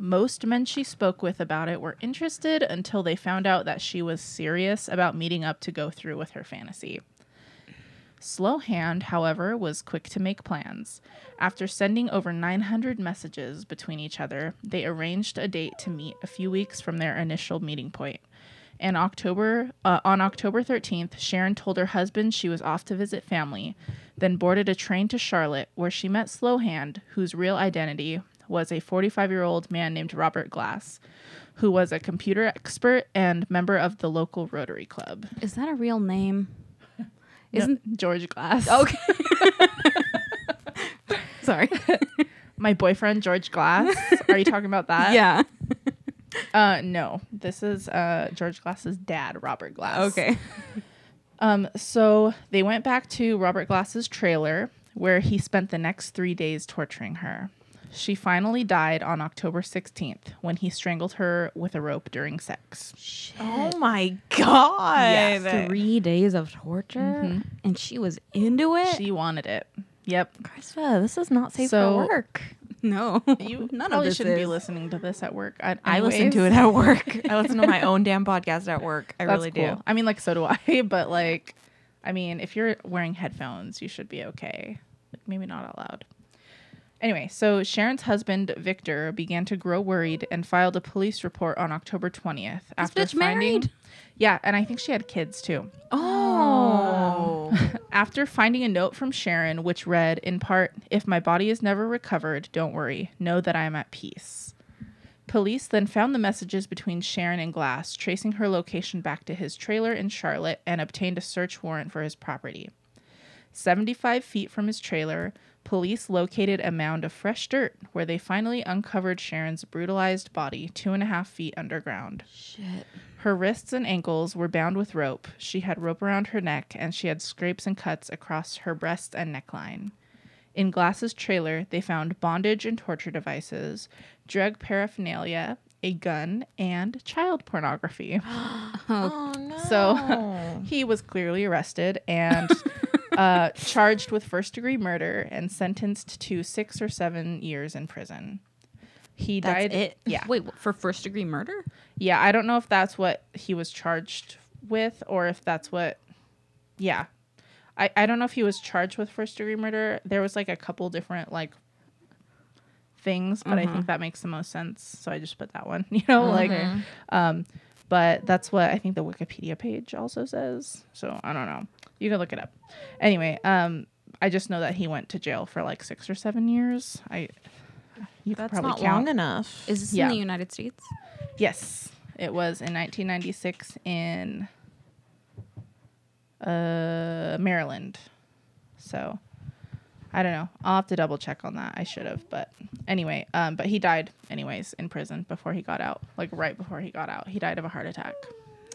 Most men she spoke with about it were interested until they found out that she was serious about meeting up to go through with her fantasy. Slowhand, however, was quick to make plans. After sending over 900 messages between each other, they arranged a date to meet a few weeks from their initial meeting point. In October, uh, on October 13th, Sharon told her husband she was off to visit family, then boarded a train to Charlotte, where she met Slowhand, whose real identity was a 45 year old man named Robert Glass, who was a computer expert and member of the local Rotary Club. Is that a real name? Isn't Isn't George Glass? okay. Sorry. My boyfriend, George Glass. Are you talking about that? yeah. Uh, no. This is uh, George Glass's dad, Robert Glass. Okay. Um, so they went back to Robert Glass's trailer where he spent the next three days torturing her. She finally died on October 16th when he strangled her with a rope during sex. Oh my god. Three days of torture, and she was into it. She wanted it. Yep. Krista, this is not safe So- for work. no, You none of probably this shouldn't be listening to this at work. I, I listen to it at work. I listen to my own damn podcast at work. I That's really cool. do. I mean, like, so do I, but like, I mean, if you're wearing headphones, you should be okay. Like, maybe not out loud. Anyway, so Sharon's husband, Victor, began to grow worried and filed a police report on October 20th. after finding, married? Yeah, and I think she had kids too. Oh. After finding a note from Sharon, which read, in part, If my body is never recovered, don't worry. Know that I am at peace. Police then found the messages between Sharon and Glass, tracing her location back to his trailer in Charlotte, and obtained a search warrant for his property. 75 feet from his trailer, police located a mound of fresh dirt where they finally uncovered Sharon's brutalized body two and a half feet underground. Shit. Her wrists and ankles were bound with rope. She had rope around her neck, and she had scrapes and cuts across her breast and neckline. In Glass's trailer, they found bondage and torture devices, drug paraphernalia, a gun, and child pornography. Oh no. So he was clearly arrested and uh, charged with first degree murder and sentenced to six or seven years in prison. He That's died. it? Yeah. Wait, what, for first degree murder? Yeah, I don't know if that's what he was charged with or if that's what Yeah. I, I don't know if he was charged with first degree murder. There was like a couple different like things, but I think that makes the most sense. So I just put that one. You know, like um but that's what I think the Wikipedia page also says. So I don't know. You can look it up. Anyway, um I just know that he went to jail for like 6 or 7 years. I you could That's probably not count. long enough. Is this Yeah. in the United States? Yes, it was in 1996 in uh, Maryland. So I don't know. I'll have to double check on that. I should have, but anyway, um, but he died anyways in prison before he got out. Like right before he got out, he died of a heart attack.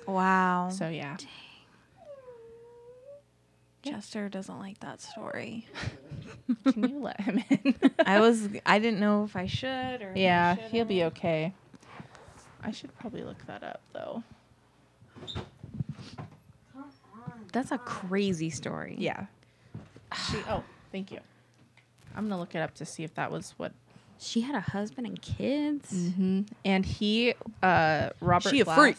Wow. So yeah, Chester doesn't like that story. can you let him in? I was I didn't know if I should or yeah, he'll be okay. I should probably look that up though. That's a crazy story. Yeah. She, oh, thank you. I'm gonna look it up to see if that was what. She had a husband and kids. Mm-hmm. And he, uh, Robert. She a Glass, freak.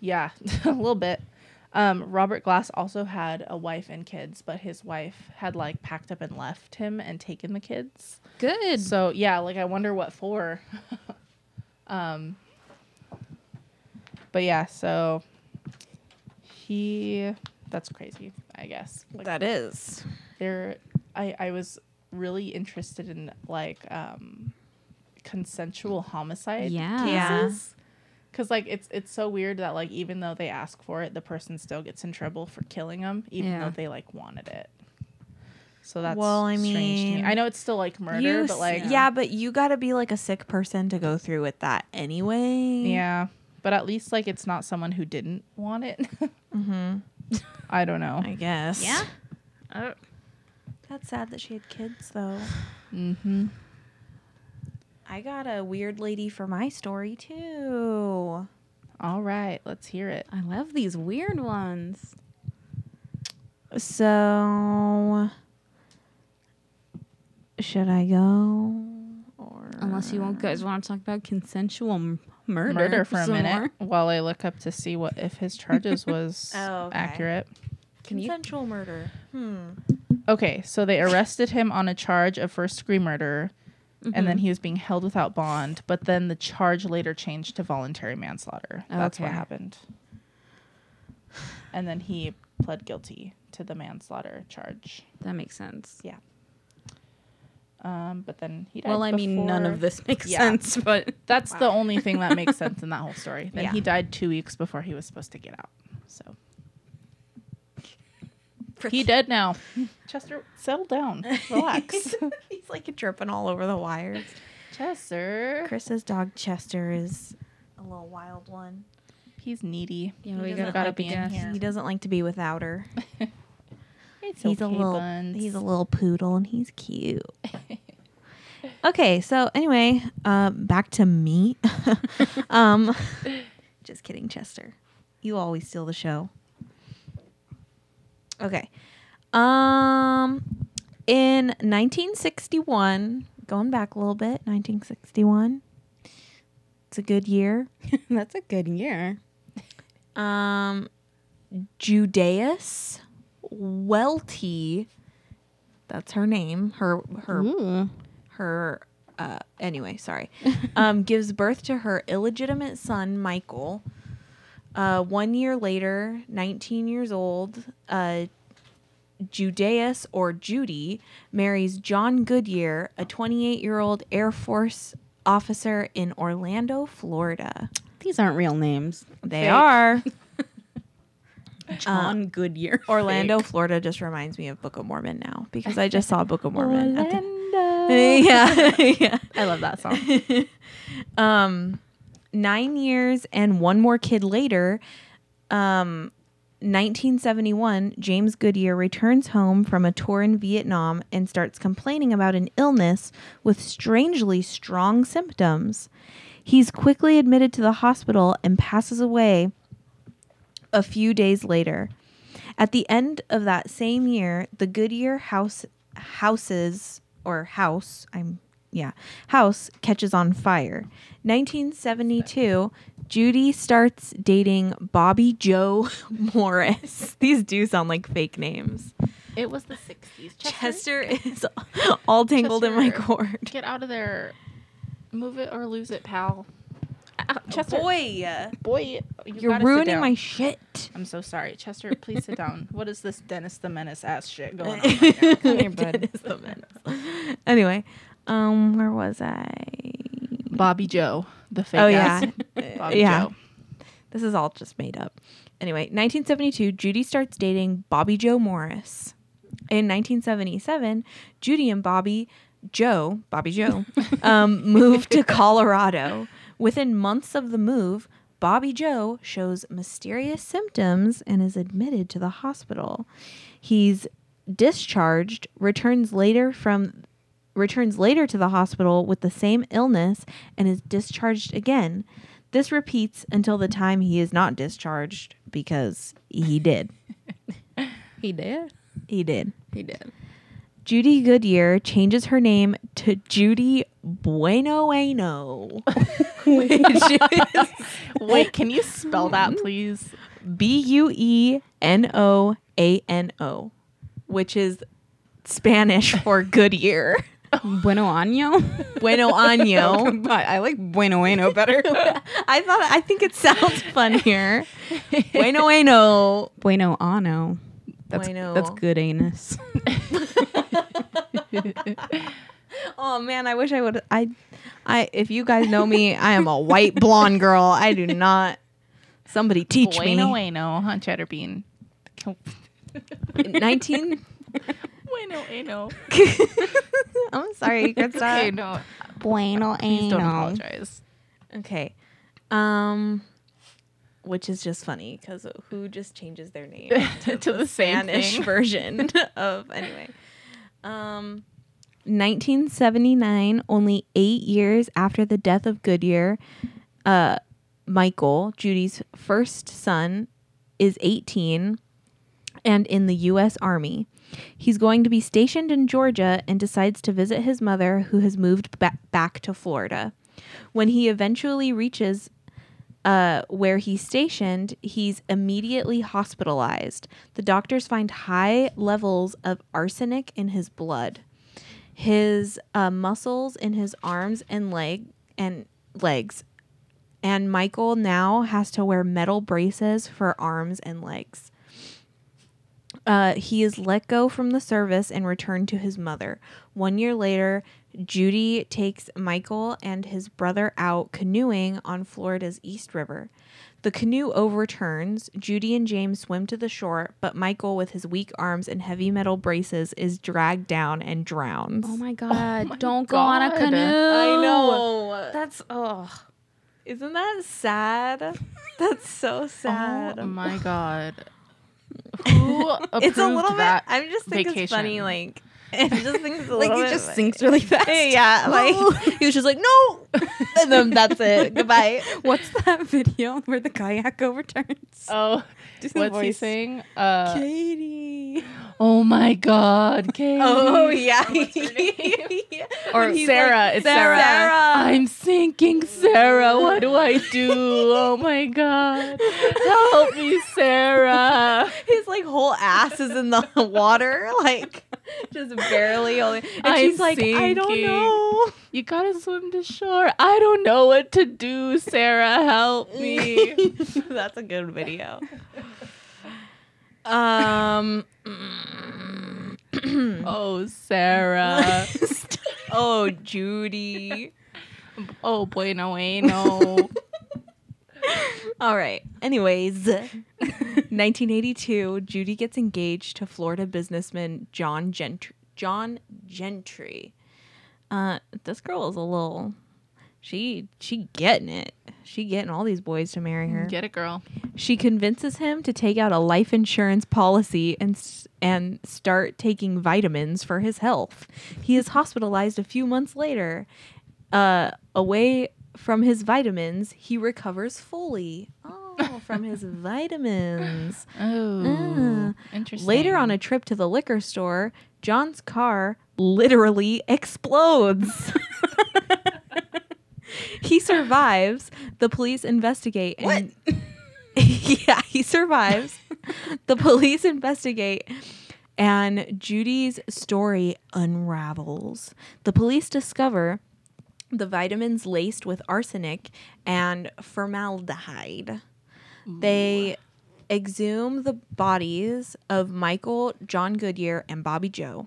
Yeah, a little bit. Um, Robert Glass also had a wife and kids, but his wife had like packed up and left him and taken the kids. Good. So yeah, like I wonder what for. um. But yeah, so he. That's crazy. I guess. Like, That is. there I I was really interested in like um consensual homicide Yeah. Yeah. cases. Cause like it's it's so weird that like even though they ask for it, the person still gets in trouble for killing them, even Yeah. though they like wanted it. So that's Well, I strange to me. mean, I know it's still like murder, You but like yeah. but you got to be like a sick person to go through with that anyway. yeah. But at least like it's not someone who didn't want it. Mm-hmm. I don't know. I guess. Yeah. That's sad that she had kids though. Mm-hmm. I got a weird lady for my story too. All right, let's hear it. I love these weird ones. So should I go or Unless you guys want to talk about consensual m- murder, murder for a minute more. while I look up to see what if his charges was Oh, okay. accurate. Can you- consensual murder? Hmm. Okay, so they arrested him on a charge of first degree murder and Mm-hmm. then he was being held without bond, but then the charge later changed to voluntary manslaughter. That's what happened. And then he pled guilty to the manslaughter charge. That makes sense. Yeah. Um, but then he died Well, I mean, none of this makes Yeah. sense, but That's the only thing that makes sense in that whole story. Then Yeah. he died two weeks before he was supposed to get out. So he dead now. Chester, settle down, relax. He's like dripping all over the wires. Chester, Chris's dog Chester is a little wild one. he's needy. Yeah, He we doesn't gotta, like be in here. He doesn't like to be without her. It's he's a little Buns. he's a little poodle and he's cute. okay, so anyway, uh, back to me. um, just kidding, Chester. You always steal the show. Okay. Um, in 1961, going back a little bit, 1961. It's a good year. That's a good year. Um, Judias Welty. That's her name. Her her Ooh. her. Uh, anyway, sorry. um, gives birth to her illegitimate son Michael. Uh, one year later, 19 years old, uh, Judias or Judy marries John Goodyear, a 28 year old Air Force officer in Orlando, Florida. These aren't real names. They Fake. are. John Goodyear. Orlando, Fake. Florida just reminds me of Book of Mormon now because I just saw Book of Mormon. at the- Orlando. yeah, yeah. I love that song. Um, nine years and one more kid later, um, 1971, James Goodyear returns home from a tour in Vietnam and starts complaining about an illness with strangely strong symptoms. He's quickly admitted to the hospital and passes away a few days later. At the end of that same year, the Goodyear house houses or house, I'm yeah, house catches on fire. 1972, Judy starts dating Bobby Joe Morris. These do sound like fake names. It was the 60s. Chester is all tangled in my cord. Get out of there. Move it or lose it, pal. Ow, Chester. Boy, Boy, you you're ruining my shit. I'm so sorry. Chester, please sit down. What is this Dennis the Menace ass shit going on right now? Come here, bud. Dennis the Menace. Anyway, um, where was I? Bobby Joe, the fake Oh ass. yeah, Bobby yeah. Joe. This is all just made up. Anyway, 1972, Judy starts dating Bobby Joe Morris. in 1977, Judy and Bobby Joe, Bobby Joe, um, moved to Colorado. Within months of the move, Bobby Joe shows mysterious symptoms and is admitted to the hospital. He's discharged, returns later from returns later to the hospital with the same illness and is discharged again. This repeats until the time he is not discharged because he did. He did. He did. He did. Judy Goodyear changes her name to Judy Buenoano, which Wait, can you spell that, please? B U E N O A N O, which is Spanish for Goodyear. Bueno año. Bueno año. but I like bueno ano better. I thought I think it sounds funnier. Bueno ano. bueno ano. That's Bueno. that's good anus. Oh man, I wish I would. I, I. If you guys know me, I am a white blonde girl. I do not. Somebody teach Bueno, me. bueno, huh, cheddar bean. Nineteen. Bueno, bueno. I'm sorry, Okay, Krista. no, Bueno please don't apologize. Okay. Um, which is just funny because who just changes their name to the same Spanish version of anyway. Um, 1979, only eight years after the death of Goodyear, uh, Michael, Judy's first son, is 18 and in the U.S. Army. He's going to be stationed in Georgia and decides to visit his mother, who has moved ba- back to Florida. When he eventually reaches uh, where he's stationed, he's immediately hospitalized. The doctors find high levels of arsenic in his blood. His uh, muscles in his arms and leg and legs, and Michael now has to wear metal braces for arms and legs. Uh, he is let go from the service and returned to his mother. One year later, Judy takes Michael and his brother out canoeing on Florida's East River. The canoe overturns. Judy and James swim to the shore, but Michael, with his weak arms and heavy metal braces, is dragged down and drowns. Oh my god! my Don't go on a canoe. I know. That's oh. Isn't that sad? That's so sad. Oh my god. Who approved it's a little bit. that? I just think it's funny. Like, I just think it's a Like little it bit just funny. sinks really fast. Yeah, like he was just like, no, and then that's it. Goodbye. What's that video where the kayak overturns? Oh, Do the what's he saying? Uh, Katie. oh my god, Katie. Oh yeah. What's her name? Or Sarah. it's Sarah. Sarah. I'm sinking, Sarah. What do I do? Oh my god. Help me, Sarah. His like whole ass is in the water, like just barely. Only, and I'm she's like, I don't know. You gotta swim to shore. I don't know what to do, Sarah. Help me. That's a good video. Um. oh, Sarah. oh, Judy. Oh, boy, no, bueno, bueno. All right. Anyways, 1982, Judy gets engaged to Florida businessman John Gentry. John Gentry. Uh, this girl is a little. She she getting it. She getting all these boys to marry her. Get it, girl. She convinces him to take out a life insurance policy and and start taking vitamins for his health. He is hospitalized a few months later. Uh, away from his vitamins, he recovers fully. Oh, from his vitamins. Oh, Ah. interesting. Later on a trip to the liquor store, John's car literally explodes. he survives. The police investigate. And yeah, he survives. the police investigate. And Judy's story unravels. The police discover the vitamins laced with arsenic and formaldehyde. They exhume the bodies of Michael, John Goodyear, and Bobby Joe.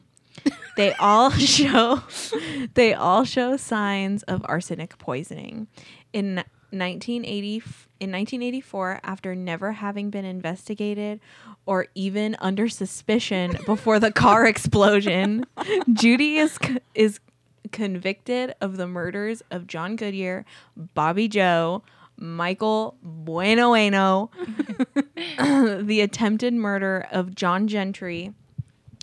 They all show they all show signs of arsenic poisoning. In 1980 in 1984 after never having been investigated or even under suspicion before the car explosion. Judy is is convicted of the murders of John Goodyear, Bobby Joe, Michael Bueno Bueno, the attempted murder of John Gentry,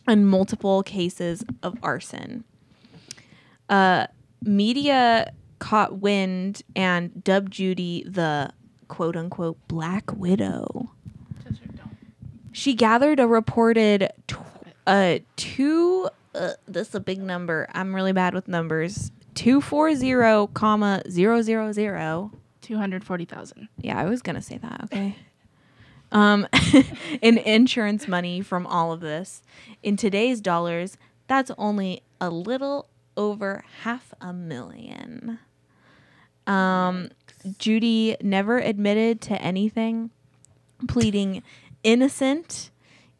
and multiple cases of arson. Uh, media caught wind and dubbed Judy the quote unquote Black Widow. Just or don't. She gathered a reported tw- uh, two. Uh, this is a big number. I'm really bad with numbers. Two four zero comma zero zero zero. 240,000. Yeah, I was gonna say that. Okay. Um, in insurance money from all of this, in today's dollars, that's only a little over half a million. Um, Judy never admitted to anything, pleading innocent,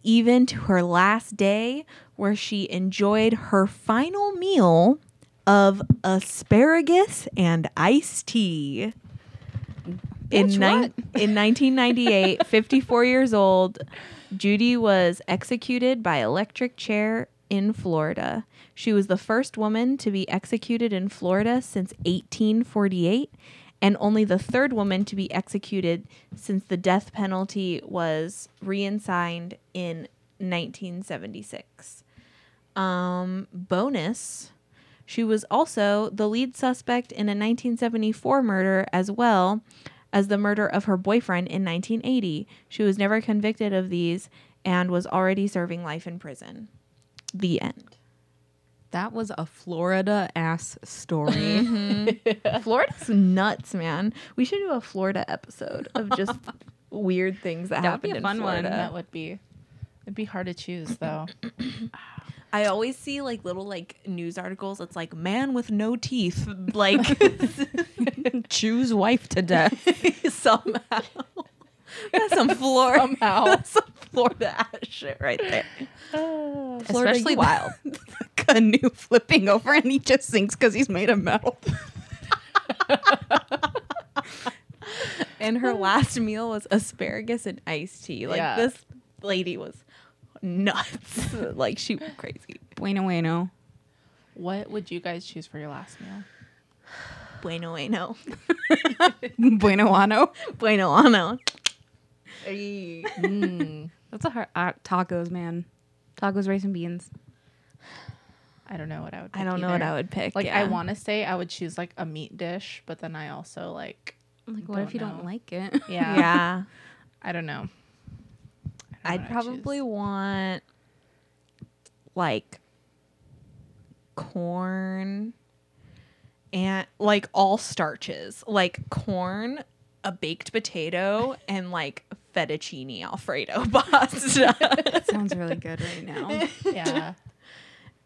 even to her last day, where she enjoyed her final meal of asparagus and iced tea. In, what? in 1998, 54 years old, Judy was executed by electric chair in Florida. She was the first woman to be executed in Florida since 1848 and only the third woman to be executed since the death penalty was reinsigned in 1976. Um, bonus, she was also the lead suspect in a 1974 murder as well as the murder of her boyfriend in 1980. She was never convicted of these and was already serving life in prison. The end. That was a Florida ass story. Mm-hmm. Florida's nuts, man. We should do a Florida episode of just weird things that, That would be happened a in fun one. Florida. That would be. It'd be hard to choose though. Ah. I always see like little like news articles. It's like man with no teeth, like Choose wife to death. somehow. That's some Florida. Somehow. That's some Florida ass shit right there. Uh, Florida, Especially wild. the- wild. Canoe flipping over and he just sinks because he's made of metal. and her last meal was asparagus and iced tea. Like Yeah. this lady was nuts. like she was crazy. Bueno, bueno. What would you guys choose for your last meal? Bueno, bueno, bueno, ano. bueno, ano. Mm, That's a hard uh, tacos, man. Tacos, rice, and beans. I don't know what I would. I don't know what. I would pick. Like I want to say I would choose like a meat dish, but then I also like Like, what if you know. don't like it? yeah. Yeah, I don't know. I don't I'd know probably choose. want like corn and like all starches, like corn, a baked potato, and like fettuccine alfredo pasta, Sounds really good right now. yeah.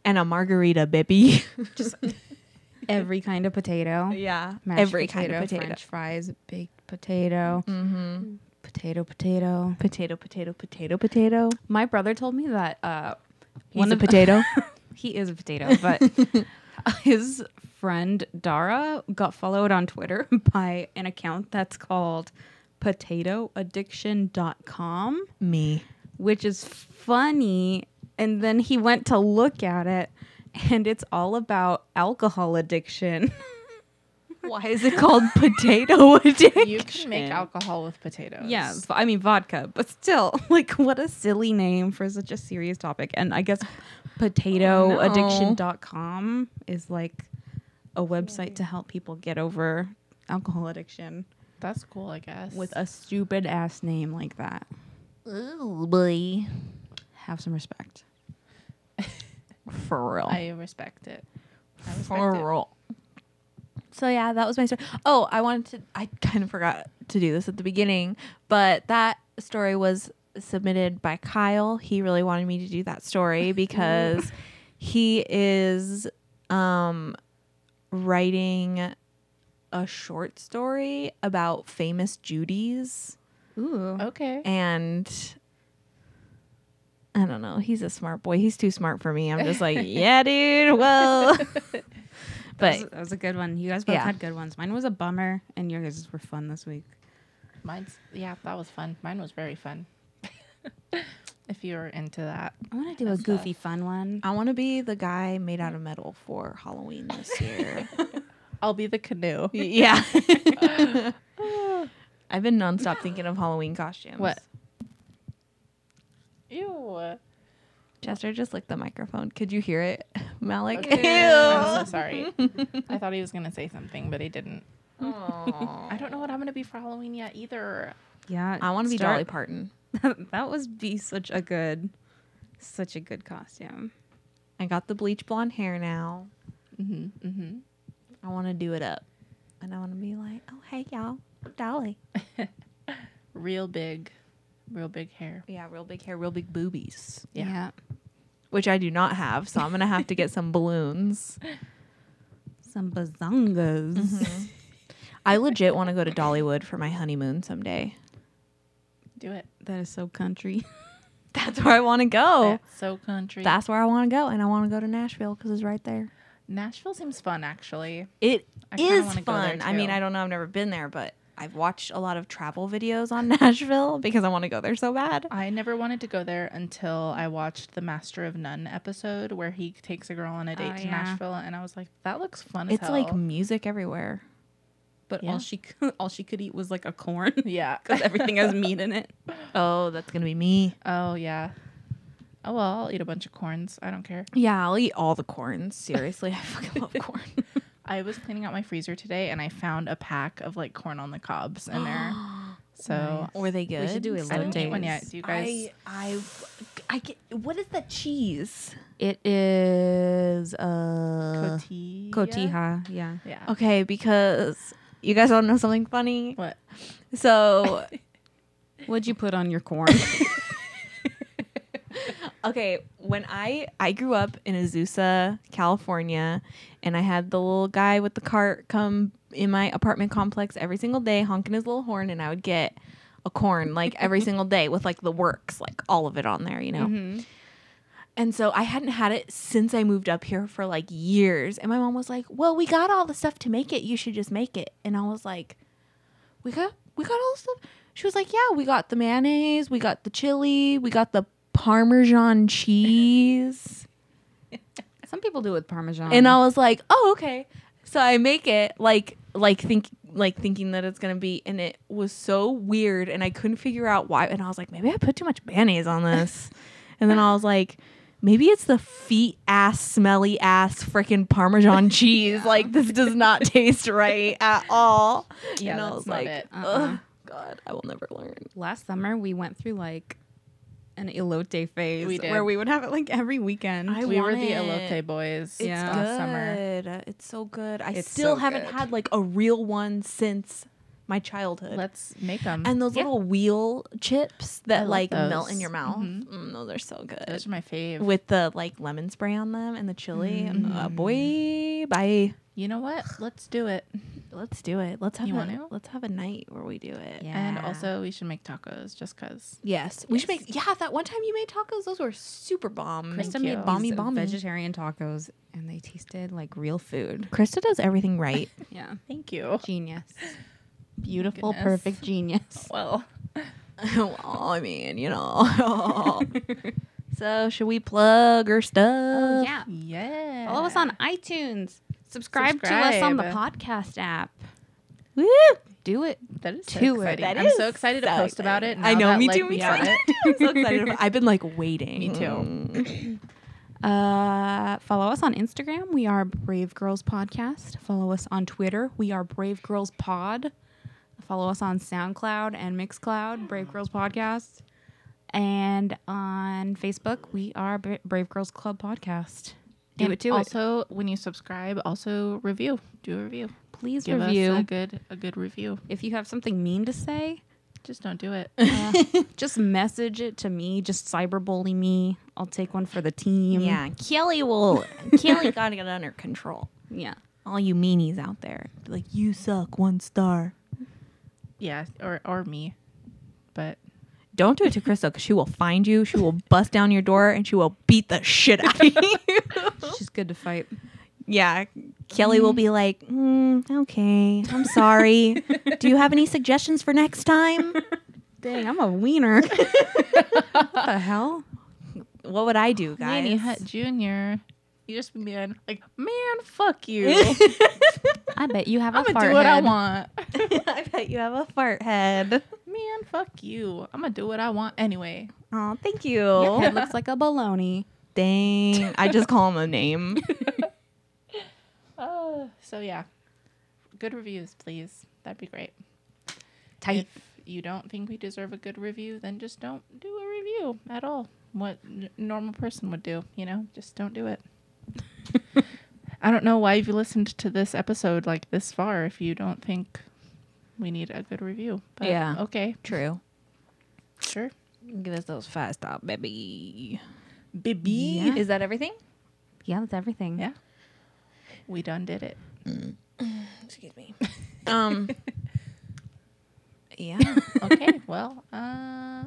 and a margarita, baby. Just every kind of potato. yeah, Mashed every kind of potato. French fries, baked potato, Mm-hmm. Potato, potato. Potato, potato, potato, potato. My brother told me that uh, He's one a of- potato. he is a potato, but his friend Dara got followed on Twitter by an account that's called potatoaddiction.com, Me. which is funny. And then he went to look at it, and it's all about alcohol addiction. Why is it called potato addiction? You can make alcohol with potatoes. Yeah, I mean vodka, but still, like, what a silly name for such a serious topic. And I guess potatoaddiction.com oh, is like a website to help people get over alcohol addiction That's cool, I guess. with a stupid ass name like that. Ooh, boy. Have some respect. For real. I respect it. I respect For it. Real. So yeah, that was my story. Oh, I wanted to. I kind of forgot to do this at the beginning, but that story was submitted by Kyle. He really wanted me to do that story because he is um writing a short story about famous Judies Ooh. Okay. and I don't know. He's a smart boy. He's too smart for me. I'm just like, yeah, dude. Well, That was, But that was a good one. You guys both Yeah. had good ones. Mine was a bummer, and yours were fun this week. Mine's yeah, that was fun. Mine was very fun. if you're into that. I want to do a Stuff. goofy, fun one. I want to be the guy made out of metal for Halloween this year. I'll be the canoe. yeah. I've been nonstop thinking of Halloween costumes. What? Ew. Chester just licked the microphone. Could you hear it, Malik? Okay. I'm so sorry. I thought he was gonna say something, but he didn't. Aw. I don't know what I'm gonna be for Halloween yet either. Yeah, I want to be start- Dolly Parton. that would be such a good, such a good costume. I got the bleach blonde hair now. Mm-hmm. Mm-hmm. I want to do it up. And I want to be like, oh, hey, y'all. Dolly. Real big, real big hair. Yeah, real big hair, real big boobies, Yeah. which I do not have. So I'm going to have to get some balloons. Some bazongas. Mm-hmm. I legit want to go to Dollywood for my honeymoon someday. Do it. That is so country. That's where I want to go. That's so country. That's where I want to go. And I want to go to Nashville because it's right there. Nashville seems fun actually. It I is wanna go there, fun. I mean. I don't know. I've never been there, but I've watched a lot of travel videos on Nashville because I want to go there so bad. I never wanted to go there until I watched the Master of None episode where he takes a girl on a date Oh, to yeah. Nashville, and I was like, that looks fun. as It's like music everywhere. But Yeah. all she c- all she could eat was like a corn yeah. because everything has meat in it. Oh, that's gonna be me. Oh yeah. Oh well, I'll eat a bunch of corns. I don't care. Yeah, I'll eat all the corns. Seriously, I fucking love corn. I was cleaning out my freezer today, and I found a pack of like corn on the cobs in there. So Were they good? should do I didn't eat one yet. Do you guys? I, I, I get. What is the cheese? It is uh Cotija? cotija. Yeah. Yeah. Okay, because you guys want to know something funny. What? So, What'd you put on your corn? okay, when I I grew up in Azusa, California, and I had the little guy with the cart come in my apartment complex every single day, honking his little horn, and I would get a corn like every single day with like the works, like all of it on there, you know. Mm-hmm. And so I hadn't had it since I moved up here for like years. And my mom was like, "Well, we got all the stuff to make it. You should just make it." And I was like, "We got we got all the stuff." She was like, "Yeah, we got the mayonnaise, we got the chili, we got the parmesan cheese." Some people do it with parmesan. and I was like, "Oh, okay." So I make it like like think like thinking that it's going to be and it was so weird and I couldn't figure out why and I was like, "Maybe I put too much mayonnaise on this." and then I was like, Maybe it's the feet ass, smelly ass, freaking Parmesan cheese. Like this does not taste right at all. Yeah, and I was like. Uh-uh. "Ugh, God, I will never learn. last summer we went through like an elote phase We did. where we would have it like every weekend. I we were want the it. elote boys It's Yeah. last summer. good. It's so good. I It's still so haven't good. had like a real one since my childhood. Let's make them. and those Yeah. little wheel chips that love like melt in your mouth. Mhm. Mm, those are so good. Those are my fave. With the like lemon spray on them and the chili. Mm. Uh, boy, bye. You know what? Let's do it. Let's do it. Let's have You a want to? let's have a night where we do it. Yeah. And also, we should make tacos just because. Yes, we should Yes. make. Yeah, that one time you made tacos, those were super bomb. Thank Krista you. made Bomby these bomby. vegetarian tacos and they tasted like real food. Krista does everything right. Yeah. Thank you. Genius. Beautiful, Goodness. perfect genius. Well, well, I mean, you know. so, should we plug our stuff? Oh, yeah. yeah. Follow us on iTunes. Subscribe, to us on the podcast app. Woo! Do it. That is so To exciting. That I'm is so excited to so post about it. I now know, that, me like, too. Me we too. I'm so excited. about- I've been like waiting. Me too. Uh, follow us on Instagram. We are Brave Girls Podcast. Follow us on Twitter. We are Brave Girls Pod. Follow us on SoundCloud and Mixcloud, Brave Girls Podcast. And on Facebook, we are Bra- Brave Girls Club Podcast. Do And it to it. also, when you subscribe, also review. Do a review. Please Give review. us a good a good review. if you have something mean to say, Just don't do it. uh, just message it to me. Just cyberbully me. I'll take one for the team. Yeah, Kelly will. Kelly got to get under control. Yeah. All you meanies out there, like you suck, one star. yeah, or or me. But Don't do it to Crystal because she will find you. She will bust down your door and she will beat the shit out of you. She's good to fight. yeah, Kelly will be like, mm, "Okay, I'm sorry. Do you have any suggestions for next time?" Dang, I'm a wiener. what the hell? What would I do, guys? Nanny Hut Jr. You just be man like, man, fuck you. I bet you have a I'm gonna fart do what I want. I bet you have a fart head. Man, fuck you. I'm gonna do what I want anyway. Oh, thank you. Your head looks like a baloney. Dang, I just call him a name. Uh, so yeah, good reviews, please. That'd be great. Type. If you don't think we deserve a good review, then just don't do a review at all. What n- normal person would do, you know, just don't do it. I don't know why you've listened to this episode like this far if you don't think we need a good review. But Yeah. Okay. True. Sure. Give us those five star, baby. Baby. Yeah. Is that everything? Yeah, that's everything. Yeah. We done did it. Excuse me. Um. yeah. Okay. well, uh,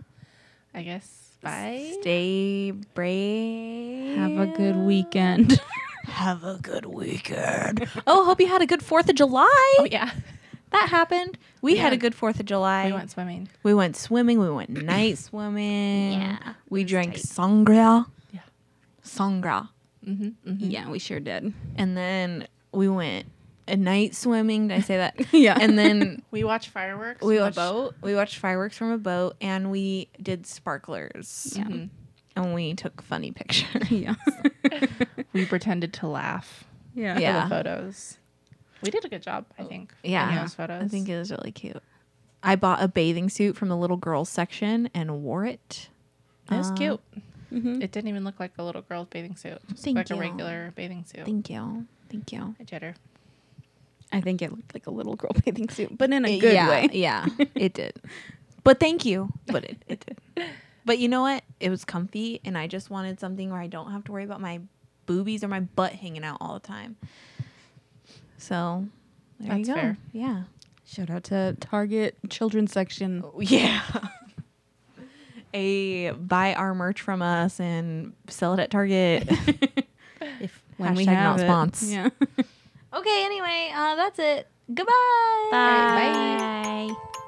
I guess bye. Stay brave. Have a good weekend. Have a good weekend. oh, hope you had a good Fourth of July. Oh yeah. That happened. We had a good Fourth of July. We went swimming. We went swimming. We went night swimming. Yeah, We drank tight. sangria. Yeah. Sangria. Mm-hmm, mm-hmm. yeah, we sure did. And then we went a night swimming. Did I say that? Yeah. And then We watched fireworks. we from watched a boat. We watched fireworks from a boat, and we did sparklers. Yeah. Mhm. And we took funny pictures. yeah. We pretended to laugh Yeah. Yeah. for the photos. We did a good job, I think. Yeah. those photos. I think it was really cute. I bought a bathing suit from the little girls section and wore it. it was Uh, cute. Mhm. It didn't even look like a little girl's bathing suit. Just Thank like you. a regular bathing suit. Thank you. Thank you. Hi, Jetter. I think it looked like a little girl bathing suit, but in a good yeah, way. Yeah, it did. But thank you. But it, it did. But you know what? It was comfy, and I just wanted something where I don't have to worry about my boobies or my butt hanging out all the time. So there you That's go. fair. Yeah. Shout out to Target children's section. Oh, yeah. A buy our merch from us and sell it at Target. if when we Hashtag have not it. spons. Yeah. Okay, anyway, uh, that's it. Goodbye. Bye. Bye.